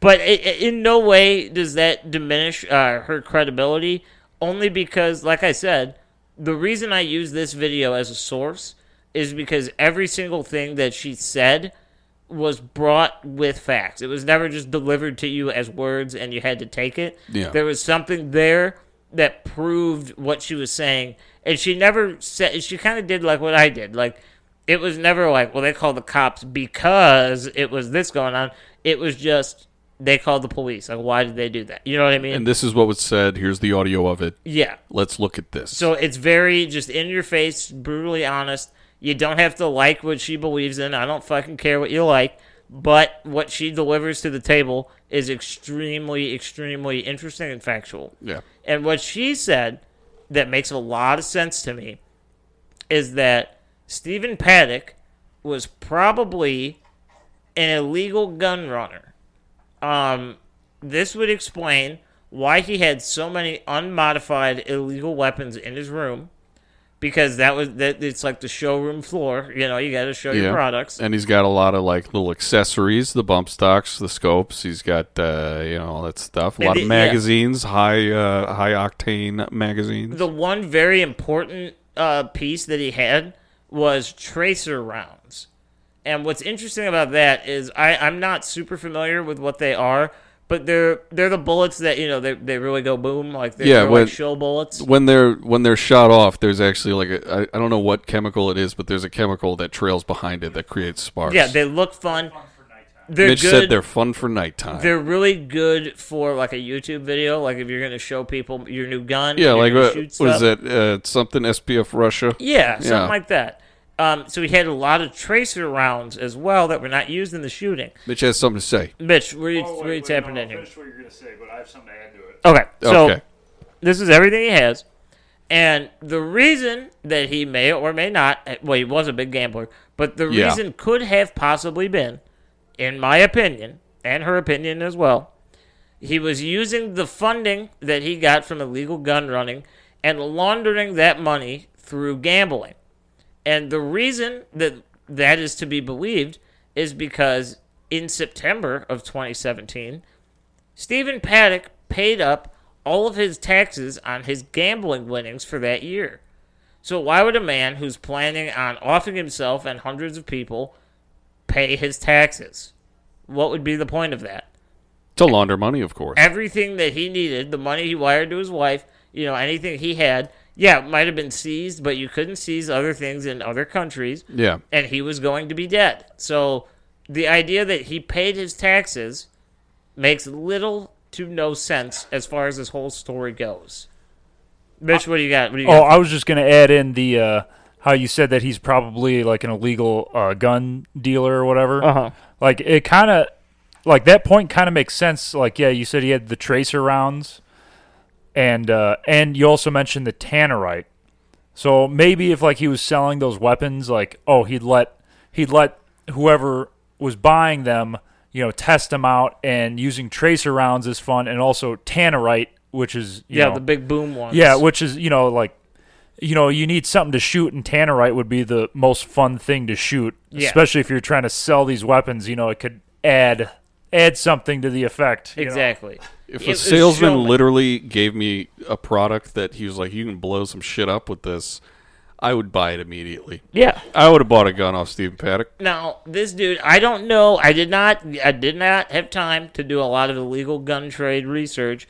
but it- in no way does that diminish uh, her credibility. Only because, like I said, the reason I use this video as a source is because every single thing that she said was brought with facts. It was never just delivered to you as words and you had to take it. Yeah. There was something there that proved what she was saying. And she never said, she kind of did like what I did. Like, it was never like, well, they called the cops because it was this going on. It was just, they called the police. Like, why did they do that? You know what I mean? and this is what was said. Here's the audio of it. yeah. Let's look at this. So it's very just in your face, brutally honest. You don't have to like what she believes in. I don't fucking care what you like. But what she delivers to the table is extremely, extremely interesting and factual. yeah. And what she said that makes a lot of sense to me is that Stephen Paddock was probably an illegal gun runner. Um, this would explain why he had so many unmodified illegal weapons in his room. Because that was that it's like the showroom floor, you know, you got to show your products. And he's got a lot of like little accessories, the bump stocks, the scopes. He's got uh, you know all that stuff. A lot of yeah. magazines, high uh, high octane magazines. the one very important uh, piece that he had was tracer rounds. And what's interesting about that is I, I'm not super familiar with what they are, but they're they're the bullets that you know they, they really go boom like they're, Yeah, they're when- like shell bullets. when they're when they're shot off, there's actually like a I, I don't know what chemical it is, but there's a chemical that trails behind it that creates sparks. Yeah, they look fun. They're Mitch good. said they're fun for nighttime. They're really good for like a YouTube video, like if you're gonna show people your new gun. yeah, like gonna what, shoot what is stuff. that? Uh, something SPF Russia. Yeah, something Yeah. like that. Um, so he had a lot of tracer rounds as well that were not used in the shooting. Mitch has something to say. Mitch, where you, Oh, where you wait, tapping no, in here? Finish what you're gonna say, but I have something to add to it. Okay, so okay. this is everything he has, and the reason that he may or may not, well, he was a big gambler, but the Yeah. reason could have possibly been, in my opinion, and her opinion as well, he was using the funding that he got from illegal gun running and laundering that money through gambling. And the reason that that is to be believed is because in September of 2017, Stephen Paddock paid up all of his taxes on his gambling winnings for that year. So why would a man who's planning on offing himself and hundreds of people pay his taxes? What would be the point of that? To launder money, of course. Everything that he needed, the money he wired to his wife, you know, anything he had, yeah, it might have been seized, but you couldn't seize other things in other countries yeah. and he was going to be dead. So the idea that he paid his taxes makes little to no sense as far as this whole story goes. Mitch, what do you got? What do you Oh, got? I was just going to add in the uh, how you said that he's probably like an illegal uh, gun dealer or whatever. Uh-huh. Like it kind of like that point kind of makes sense. Like yeah, you said he had the tracer rounds, and uh, and you also mentioned the tannerite. So maybe if like he was selling those weapons, like oh he'd let he'd let whoever was buying them, you know, test them out, and using tracer rounds is fun, and also tannerite, which is you yeah, know, the big boom ones. yeah, which is you know like, you know you need something to shoot, and tannerite would be the most fun thing to shoot, Yeah. especially if you're trying to sell these weapons. You know, it could add add something to the effect. you know. If a salesman literally gave me a product that he was like, "You can blow some shit up with this," I would buy it immediately. Yeah. I would have bought a gun off Stephen Paddock. Now, this dude, I don't know. I did not. I did not have time to do a lot of illegal gun trade research,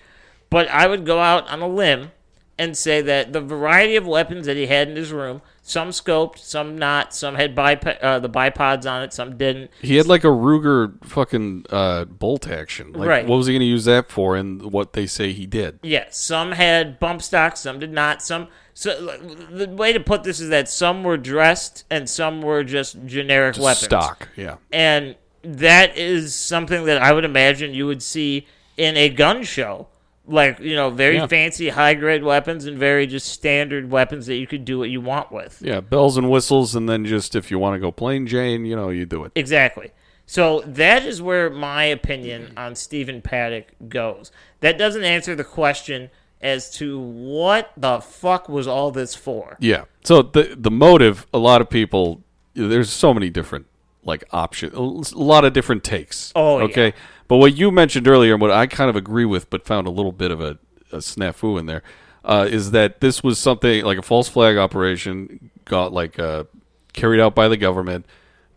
but I would go out on a limb and say that the variety of weapons that he had in his room, some scoped, some not, some had uh, the bipods on it, some didn't. He had like a Ruger fucking uh, bolt action. Like, Right. What was he going to use that for? And what they say he did. Yeah, some had bump stocks, some did not. Some so the way to put this is that some were dressed and some were just generic weapons. Stock. Yeah. and that is something that I would imagine you would see in a gun show. Like, you know, very Yeah. fancy high grade weapons and very just standard weapons that you could do what you want with. Yeah. Bells and whistles, and then just if you want to go plain Jane, you know, you do it. Exactly. So that is where my opinion on Stephen Paddock goes. That doesn't answer the question as to what the fuck was all this for. Yeah. So the the motive, a lot of people, there's so many different like options, a lot of different takes. Oh, yeah. But what you mentioned earlier, and what I kind of agree with, but found a little bit of a, a snafu in there, uh, is that this was something like a false flag operation, got like uh, carried out by the government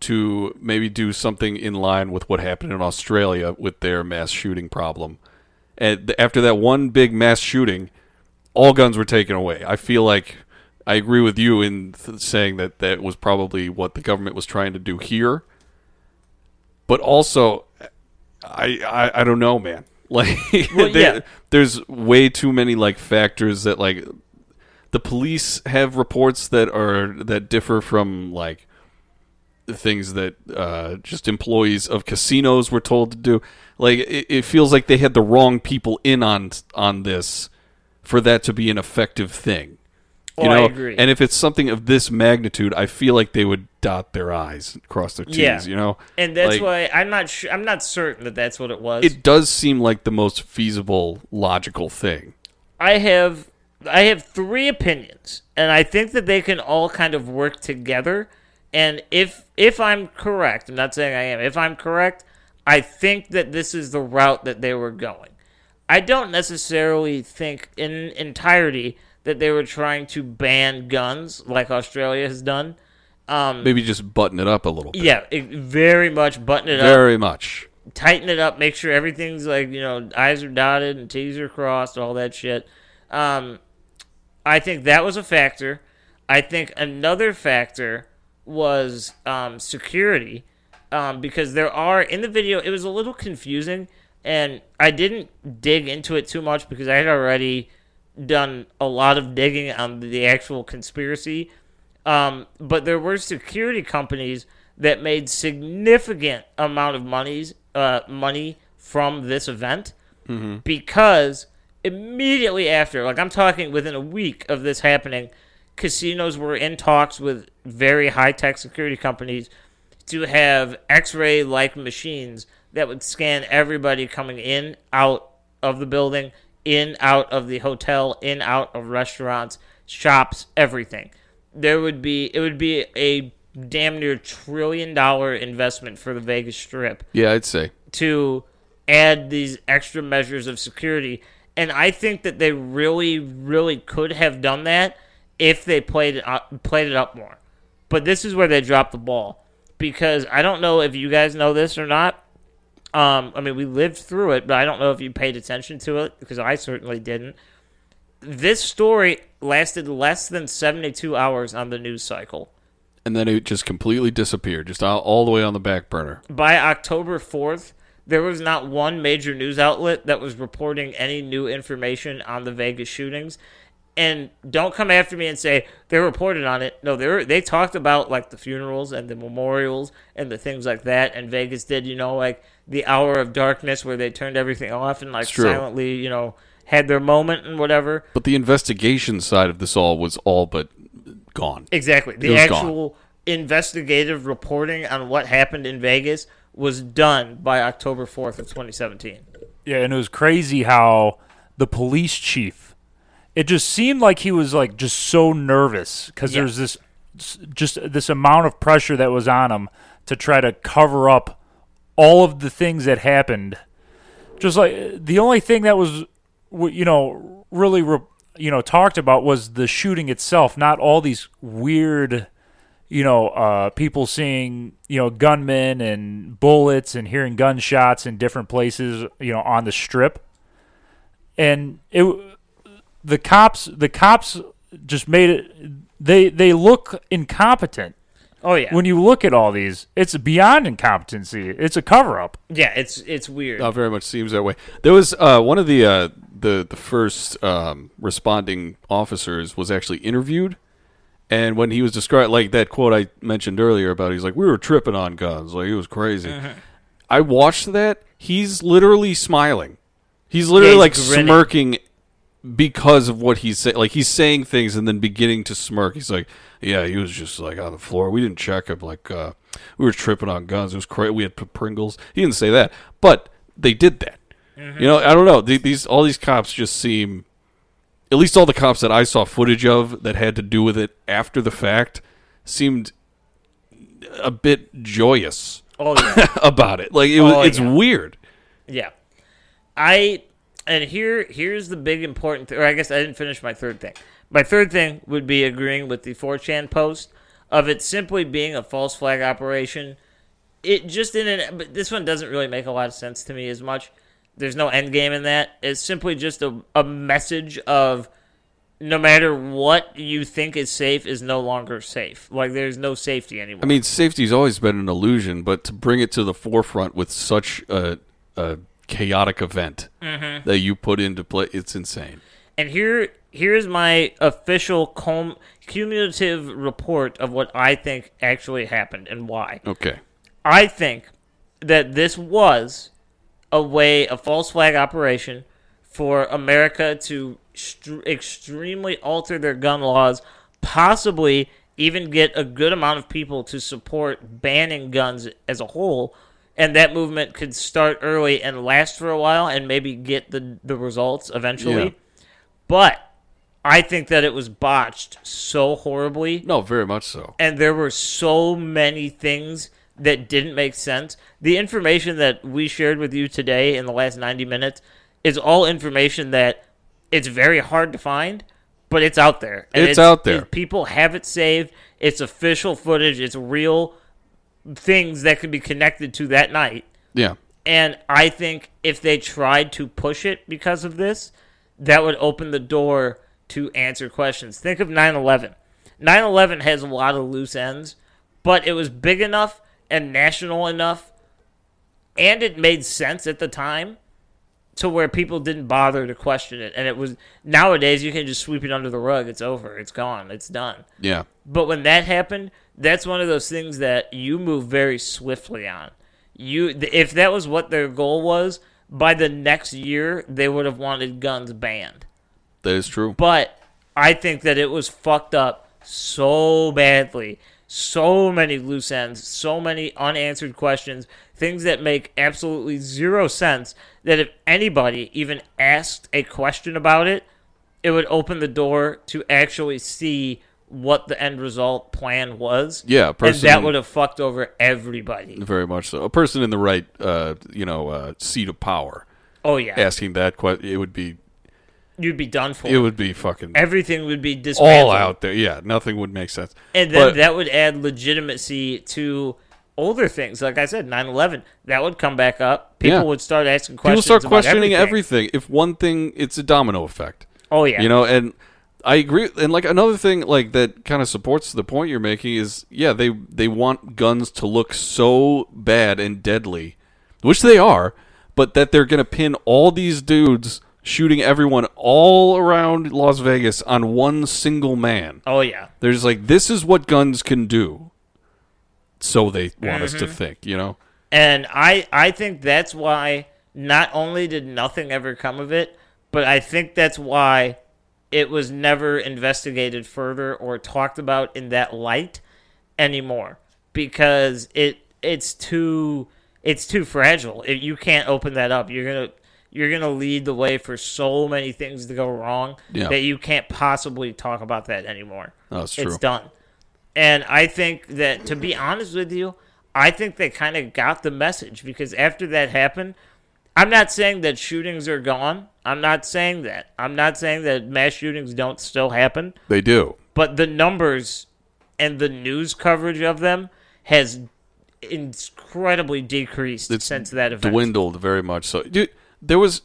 to maybe do something in line with what happened in Australia with their mass shooting problem. And after that one big mass shooting, all guns were taken away. I feel like I agree with you in th- saying that that was probably what the government was trying to do here. But also, I I, I don't know, man. Like, Well, there- yeah. there's way too many like factors that like the police have reports that are that differ from like the things that uh, just employees of casinos were told to do. Like it, it feels like they had the wrong people in on on this for that to be an effective thing. You Oh, I know, agree. and if it's something of this magnitude, I feel like they would dot their I's, cross their T's. Yeah. You know, And that's Like, why I'm not sure I'm not certain that that's what it was. it does seem like the most feasible, logical thing. I have I have three opinions, and I think that they can all kind of work together. And if if I'm correct, I'm not saying I am. If I'm correct, I think that this is the route that they were going. I don't necessarily think in entirety that they were trying to ban guns like Australia has done. Um, Maybe just button it up a little bit. yeah, it, very much button it up very much. tighten it up, make sure everything's like you know I's are dotted and T's are crossed, all that shit. Um, I think that was a factor. I think another factor was um, security, um, because there are in the video. It was a little confusing, and I didn't dig into it too much because I had already done a lot of digging on the actual conspiracy. Um, but there were security companies that made significant amount of monies uh, money from this event because immediately after, like I'm talking within a week of this happening, casinos were in talks with very high tech security companies to have X-ray like machines that would scan everybody coming in, out of the building, in, out of the hotel, in, out of restaurants, shops, everything. There would be it would be a damn near trillion dollar investment for the Vegas Strip Yeah, I'd say. to add these extra measures of security. And I think that they really, really could have done that if they played it up, played it up more. But this is where they dropped the ball because I don't know if you guys know this or not. Um, I mean, we lived through it, but I don't know if you paid attention to it because I certainly didn't. This story lasted less than 72 hours on the news cycle. And then it just completely disappeared, just all, all the way on the back burner. by October 4th, there was not one major news outlet that was reporting any new information on the Vegas shootings. And don't come after me and say they reported on it. No, they were, they talked about like the funerals and the memorials and the things like that. And Vegas did, you know, like the hour of darkness where they turned everything off and like silently, you know, had their moment and whatever. But the investigation side of this all was all but gone. Exactly. The was gone. actual investigative reporting on what happened in Vegas was done by October 4th of 2017. Yeah, and it was crazy how the police chief. It just seemed like he was like just so nervous because Yeah. there's this just this amount of pressure that was on him to try to cover up all of the things that happened. Just like the only thing that was, w- you know, really re- you know talked about was the shooting itself, not all these weird, you know, uh, people seeing you know gunmen and bullets and hearing gunshots in different places, you know, on the strip, and it the cops the cops just made it they they look incompetent Oh yeah. when you look at all these it's beyond incompetency it's a cover up yeah, it's it's weird. Uh, very much seems that way. There was uh, one of the uh, the the first um, responding officers was actually interviewed, and when he was described like that quote I mentioned earlier about he's like we were tripping on guns like it was crazy. I watched that. He's literally smiling. He's literally Yeah, like grinning. smirking because of what he's saying. Like he's saying things and then beginning to smirk. He's like, "Yeah, he was just like on the floor. We didn't check him. Like uh, we were tripping on guns. It was crazy. We had Pringles. He didn't say that, but they did that. You know, I don't know. Th- These all these cops just seem, at least all the cops that I saw footage of that had to do with it after the fact, seemed a bit joyous oh yeah. about it. Like it was, Oh, it's yeah. weird. Yeah. I and here here's the big important th- or I guess I didn't finish my third thing. My third thing would be agreeing with the 4chan post of it simply being a false flag operation. It just didn't but this one doesn't really make a lot of sense to me as much. There's no end game in that. It's simply just a, a message of no matter what you think is safe is no longer safe. Like there's no safety anymore. I mean, safety's always been an illusion, but to bring it to the forefront with such a, a chaotic event Mm-hmm. that you put into play, it's insane. And here here's my official cum- cumulative report of what I think actually happened and why. Okay. I think that this was a way, a false flag operation for America to str- extremely alter their gun laws, possibly even get a good amount of people to support banning guns as a whole. And that movement could start early and last for a while and maybe get the, the results eventually. Yeah. But I think that it was botched so horribly No, very much so. and there were so many things that didn't make sense. The information that we shared with you today in the last 90 minutes is all information that it's very hard to find, but it's out there. It's out there. people have it saved. It's official footage. It's real things that could be connected to that night. Yeah. And I think if they tried to push it because of this, that would open the door to answer questions. Think of 9 11. 9 11 has a lot of loose ends, but it was big enough and national enough, and it made sense at the time to where people didn't bother to question it. And it was nowadays you can just sweep it under the rug. It's over. It's gone. It's done. Yeah. But when that happened, that's one of those things that you move very swiftly on. You, if that was what their goal was, by the next year they would have wanted guns banned. That is true. But I think that it was fucked up so badly. So many loose ends, so many unanswered questions, things that make absolutely zero sense. That if anybody even asked a question about it, it would open the door to actually see what the end result plan was. Yeah, a and person that would have fucked over everybody. Very much so. A person in the right, uh, you know, uh, seat of power Oh yeah, asking that question, it would be, you'd be done for. it would be fucking Everything would be dismantled. all out there. Yeah, nothing would make sense. And then But- that would add legitimacy to older things. Like I said, 9 11, that would come back up. People Yeah. would start asking questions. people start questioning everything. everything. If one thing, it's a domino effect. Oh, yeah. You know, and I agree. And like another thing, like that kind of supports the point you're making is, yeah, they they want guns to look so bad and deadly, which they are, but that they're gonna pin all these dudes shooting everyone all around Las Vegas on one single man. oh, yeah. They're just like, this is what guns can do. So they want us to Mm-hmm. think, you know. And I, I think that's why not only did nothing ever come of it, but I think that's why it was never investigated further or talked about in that light anymore because it it's too it's too fragile. It, you can't open that up. You're gonna you're gonna lead the way for so many things to go wrong Yeah. that you can't possibly talk about that anymore. It's true. It's done. And I think that, to be honest with you, I think they kind of got the message because after that happened, I'm not saying that shootings are gone. I'm not saying that. I'm not saying that mass shootings don't still happen, They do. but the numbers and the news coverage of them has incredibly decreased It's since that event. dwindled very much. So, dude, there was.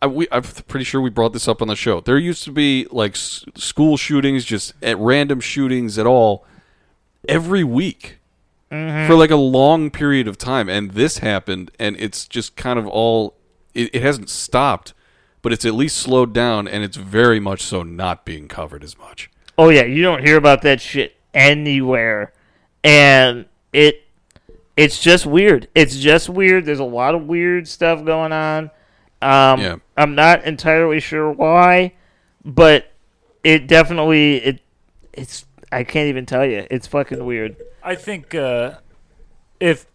I, we, I'm pretty sure we brought this up on the show. There used to be like s- school shootings, just at random shootings at all, every week mm-hmm. for like a long period of time. And this happened, and it's just kind of all. It, it hasn't stopped, but it's at least slowed down, and it's very much so not being covered as much. Oh yeah, you don't hear about that shit anywhere, and it it's just weird. It's just weird. There's a lot of weird stuff going on. Um, Yeah. I'm not entirely sure why, but it definitely it it's I can't even tell you. It's fucking weird. I think uh, if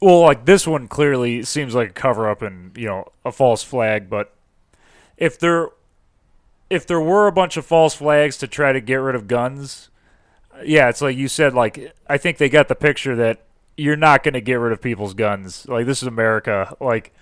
well, like this one clearly seems like a cover up and you know a false flag, but if there if there were a bunch of false flags to try to get rid of guns, yeah, it's like you said. Like I think they got the picture that you're not going to get rid of people's guns. Like this is America. Like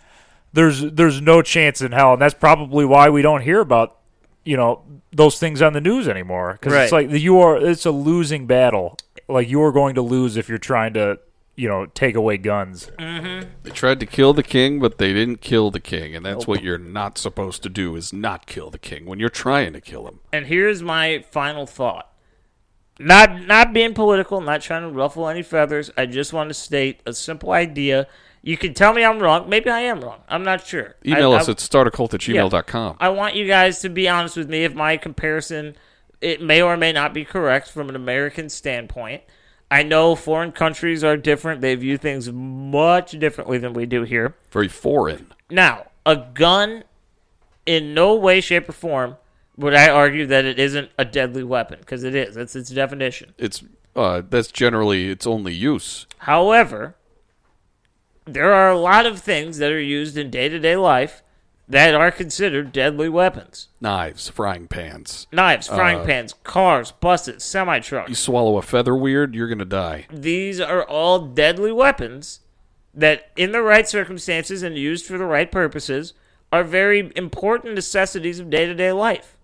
there's there's no chance in hell, and that's probably why we don't hear about you know those things on the news anymore because it's Right. like you are it's a losing battle. Like you are going to lose if you're trying to you know take away guns. Mm-hmm. They tried to kill the king, but they didn't kill the king, and that's what you're not supposed to do: is not kill the king when you're trying to kill him. And here's my final thought. Not not being political, not trying to ruffle any feathers. I just want to state a simple idea. You can tell me I'm wrong. Maybe I am wrong. I'm not sure. Email I- us I- at startacult at gmail.com. I want you guys to be honest with me if my comparison it may or may not be correct from an American standpoint. I know foreign countries are different. They view things much differently than we do here. Very foreign. Now, a gun in no way shape or form would I argue that it isn't a deadly weapon because it is. That's its definition. It's uh, that's generally its only use. However, there are a lot of things that are used in day-to-day life that are considered deadly weapons. Knives, frying pans. Knives, uh, frying pans, cars, buses, semi trucks. You trucks. swallow a feather weird, you're gonna die. These are all deadly weapons that, in the right circumstances and used for the right purposes, are very important necessities of day to day life.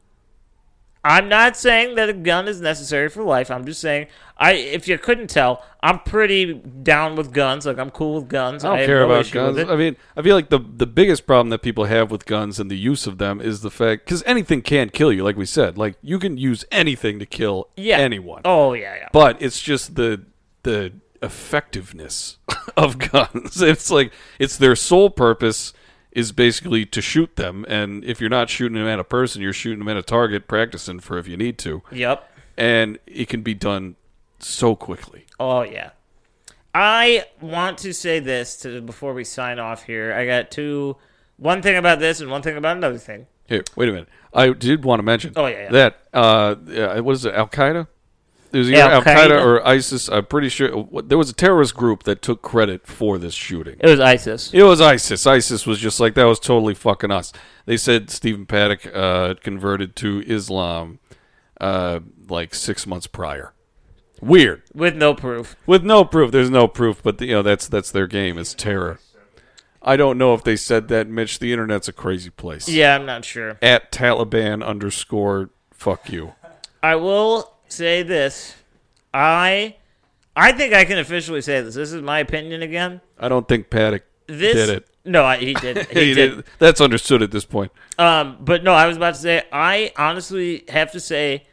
I'm not saying that a gun is necessary for life. I'm just saying, I if you couldn't tell, I'm pretty down with guns. Like I'm cool with guns. I don't have care no about guns. I mean, I feel like the the biggest problem that people have with guns and the use of them is the fact because anything can kill you. Like we said, like you can use anything to kill yeah. anyone. Oh yeah, yeah. but it's just the the effectiveness of guns. It's like it's their sole purpose is basically to shoot them, and if you're not shooting them at a person, you're shooting them at a target, practicing for if you need to, Yep. and it can be done so quickly. Oh yeah. I want to say this to before we sign off here. I got two one thing about this and one thing about another thing. Here, wait a minute. I did want to mention Oh, yeah, yeah. that uh, yeah, what is it? Al Qaeda. It was either Al? Qaeda or ISIS. I'm pretty sure there was a terrorist group that took credit for this shooting. It was ISIS. It was ISIS. ISIS was just like that was totally fucking us. They said Stephen Paddock uh, converted to Islam uh, like six months prior. Weird, With no proof. with no proof. There's no proof, but you know that's that's their game It's terror. I don't know if they said that, Mitch. The internet's a crazy place. Yeah, I'm not sure. At Taliban underscore fuck you. I will say this. I I think I can officially say this. This is my opinion again. I don't think Paddock This did it. No, I, he did. He, He did. did. That's understood at this point. Um, but no, I was about to say, I honestly have to say,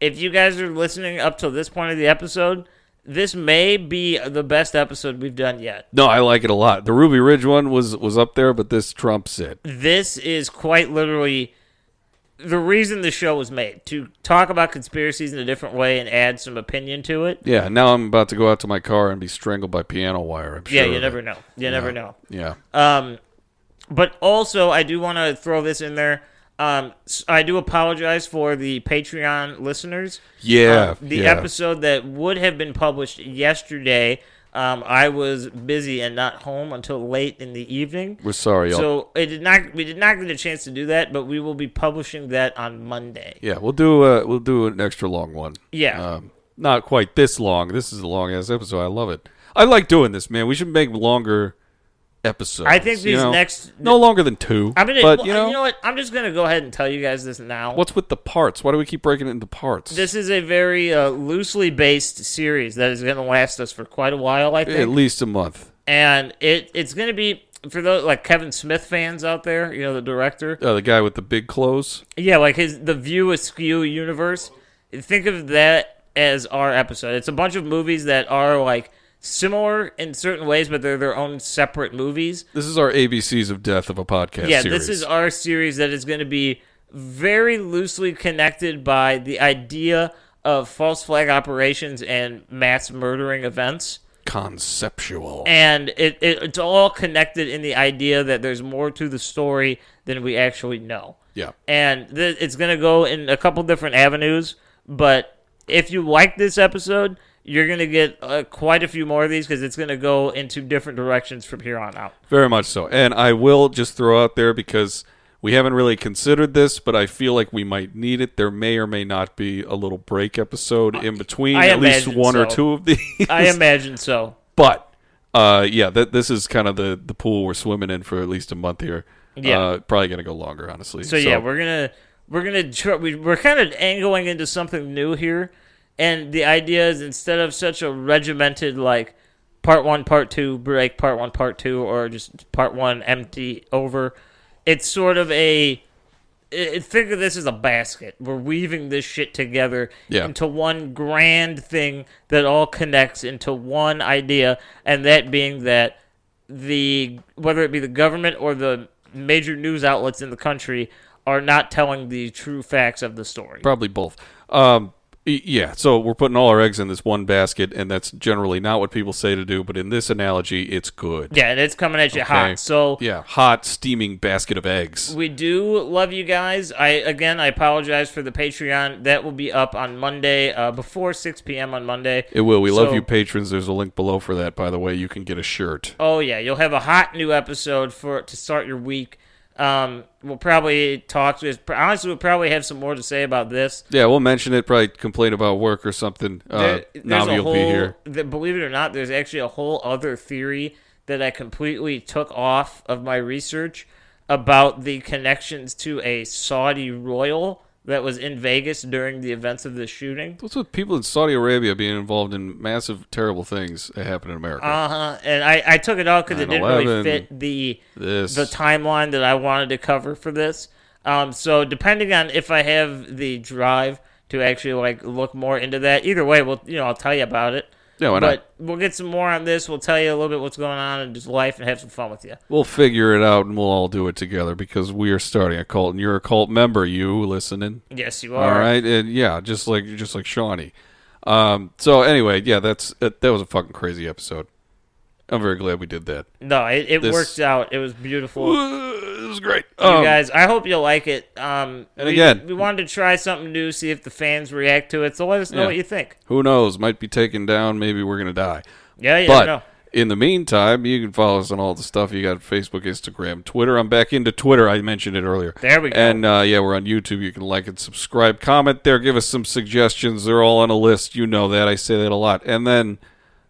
if you guys are listening up till this point of the episode, this may be the best episode we've done yet. No, I like it a lot. The Ruby Ridge one was was up there, but this trumps it. This is quite literally the reason the show was made to talk about conspiracies in a different way and add some opinion to it. Yeah, now I'm about to go out to my car and be strangled by piano wire. I'm Yeah, you never know. You never know. Yeah. Um, but also, I do want to throw this in there. Um, s- I do apologize for the Patreon listeners. Yeah, Um, the yeah. episode that would have been published yesterday, um, I was busy and not home until late in the evening. We're sorry. y'all. So it did not. We did not get a chance to do that, but we will be publishing that on Monday. yeah, we'll do uh we'll do an extra long one. Yeah. Um, not quite this long. This is a long ass episode. I love it. I like doing this, man. We should make longer episodes. I think you these know? next- no longer than two. I'm gonna, but well, you know, what? I'm just gonna go ahead and tell you guys this now. what's with the parts? Why do we keep breaking it into parts? This is a very uh, loosely based series that is going to last us for quite a while, I think. At least a month. and it it's going to be for those like Kevin Smith fans out there, you know, the director. Uh, the guy with the big clothes. Yeah, like his the View Askew universe. Think of that as our episode. It's a bunch of movies that are like similar in certain ways, but they're their own separate movies. This is our ABCs of death of a podcast. yeah, series. this is our series that is going to be very loosely connected by the idea of false flag operations and mass murdering events. conceptual. And it, it it's all connected in the idea that there's more to the story than we actually know. yeah, And th- it's going to go in a couple different avenues, but if you like this episode, you're going to get uh, quite a few more of these because it's going to go into different directions from here on out. very much so. And I will just throw out there because we haven't really considered this, but I feel like we might need it. There may or may not be a little break episode in between, I at least one or two of these. I imagine so. But uh, yeah, th- this is kind of the the pool we're swimming in for at least a month here. Yeah. uh, probably gonna go longer, honestly. So, yeah, we're gonna we're gonna try, we, we're kind of angling into something new here, and the idea is instead of such a regimented like part one, part two, break, part one, part two, or just part one empty over, it's sort of a I- think of this as a basket. We're weaving this shit together Yeah. into one grand thing that all connects into one idea, and that being that the whether it be the government or the major news outlets in the country are not telling the true facts of the story. probably both. Um, yeah, so we're putting all our eggs in this one basket, and that's generally not what people say to do. But in this analogy, it's good. Yeah, and it's coming at you Okay. hot. So Yeah, hot steaming basket of eggs. We do love you guys. I again, I apologize for the Patreon. That will be up on Monday, uh, before 6 p.m. on Monday. It will. We love you, patrons. There's a link below for that, by the way. You can get a shirt. Oh yeah, you'll have a hot new episode for to start your week. Um, we'll probably talk. To, honestly, we'll probably have some more to say about this. Yeah, we'll mention it. Probably complain about work or something. Uh, There- there's Navi a will whole, be here. th- believe it or not, there's actually a whole other theory that I completely took off of my research about the connections to a Saudi royal that was in Vegas during the events of the shooting. What's with people in Saudi Arabia being involved in massive, terrible things that happen in America? Uh huh. And I, I took it out because it didn't really fit the this. the timeline that I wanted to cover for this. Um, so depending on if I have the drive to actually like look more into that, either way, we'll you know I'll tell you about it. Yeah, why not? but we'll get some more on this. We'll tell you a little bit what's going on in just life and have some fun with you. We'll figure it out and we'll all do it together because we are starting a cult and you're a cult member. You listening? Yes, you are. All right, and yeah, just like just like Shawnee. Um. So anyway, yeah, that's that was a fucking crazy episode. I'm very glad we did that. No, it, it This- worked out. It was beautiful. it was great. you Um, guys, I hope you'll like it. Um, And we, again- we wanted to try something new, see if the fans react to it. So let us know Yeah. what you think. who knows? Might be taken down. Maybe we're gonna die. Yeah, yeah, but no. in the meantime, you can follow us on all the stuff. You got Facebook, Instagram, Twitter. I'm back into Twitter. I mentioned it earlier. There we go. And uh, yeah, we're on YouTube. You can like and subscribe, comment there, give us some suggestions. They're all on a list. You know that. I say that a lot. And then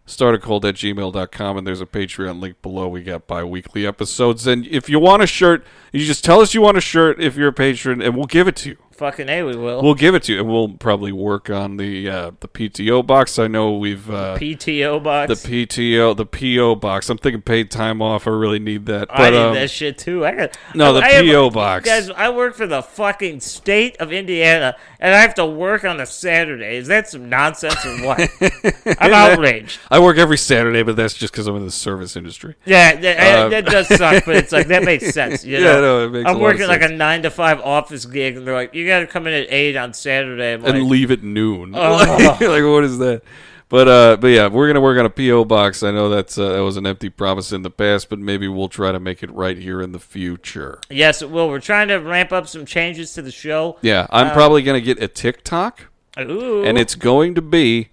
startacult at gmail.com and there's a Patreon link below. We got bi weekly episodes. And if you want a shirt, you just tell us you want a shirt if you're a patron, and we'll give it to you. Fucking a, we will. We'll give it to you, and we'll probably work on the uh, the PTO box. I know we've uh, PTO box. the PTO, the PO box. I'm thinking paid time off. I really need that. I But need um, that shit too. I got no, the I have- PO box. Guys, I work for the fucking state of Indiana, and I have to work on a Saturday. Is that some nonsense or what? I'm outraged. I work every Saturday, but that's just because I'm in the service industry. Yeah, that, Um, that does suck, but it's like that makes sense. You Yeah, know? no, it makes I'm working like a nine to five office gig, and they're like, "You got to come in at eight on Saturday." I'm and like, leave at noon. Oh. like, what is that? But uh, but yeah, we're gonna work on a PO box. I know that's uh, that was an empty promise in the past, but maybe we'll try to make it right here in the future. yes, it will. We're trying to ramp up some changes to the show. Yeah, I'm probably gonna get a TikTok, Ooh, and it's going to be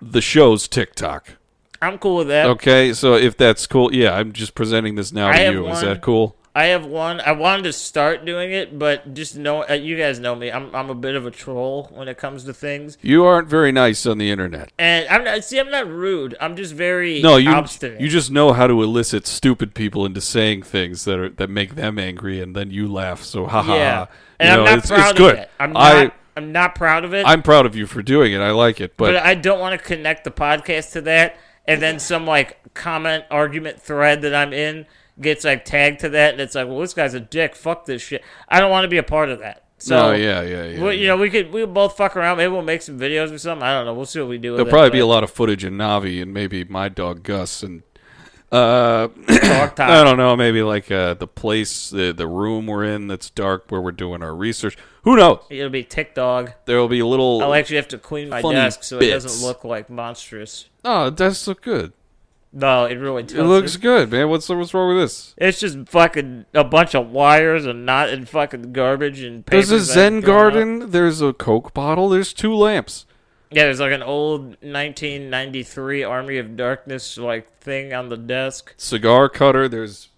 the show's TikTok. I'm cool with that. Okay, so if that's cool, yeah, I'm just presenting this now I to you. Is that cool? I have one. I wanted to start doing it, but just know uh, you guys know me. I'm I'm a bit of a troll when it comes to things, You aren't very nice on the internet. and I'm not. See, I'm not rude. I'm just very No, you obstinate. you just know how to elicit stupid people into saying things that are that make them angry, and then you laugh. So ha ha. yeah, and You I'm know, not it's, proud it's good. of it. I'm I not. I'm not proud of it. I'm proud of you for doing it. I like it, but but, I don't want to connect the podcast to that, and then some like comment argument thread that I'm in gets like tagged to that, and it's like, well, this guy's a dick. Fuck this shit. I don't want to be a part of that. So no, yeah, yeah, yeah. well, you know, we could we will both fuck around. Maybe we'll make some videos or something. I don't know. We'll see what we do. With There'll probably be but- a lot of footage in Navi and maybe my dog Gus and uh. I don't know, maybe like uh the place the the room we're in that's dark where we're doing our research. Who knows? It'll be Tick Dog. There'll be a little I'll actually have to clean my desk so it doesn't look like monstrous. Oh, it does look good. No, it really does. It looks good, man. What's what's wrong with this? It's just fucking a bunch of wires and not and fucking garbage and. There's a Zen garden, there's a Coke bottle, there's two lamps. Yeah, there's like an old 1993 Army of Darkness like thing on the desk. Cigar cutter, there's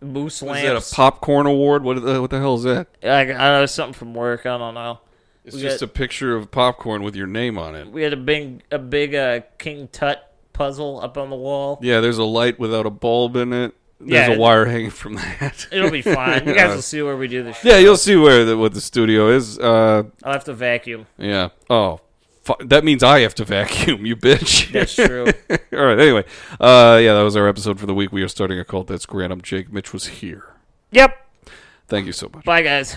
Moose what is that lamps. a popcorn award? What the, what the hell is that? I, I know it's something from work. I don't know. It's We just got- a picture of popcorn with your name on it. We had a big a big uh, King Tut puzzle up on the wall. Yeah, there's a light without a bulb in it. There's Yeah. a wire hanging from that. It'll be fine. You guys will see where we do this. Yeah, you'll see where the, what the studio is. Uh, I'll have to vacuum. yeah. Oh, fu- that means I have to vacuum. You bitch. That's true. All right. Anyway, uh, yeah, that was our episode for the week. We are starting a cult. That's Grant. I'm Jake. Mitch was here. yep. Thank you so much. Bye, guys.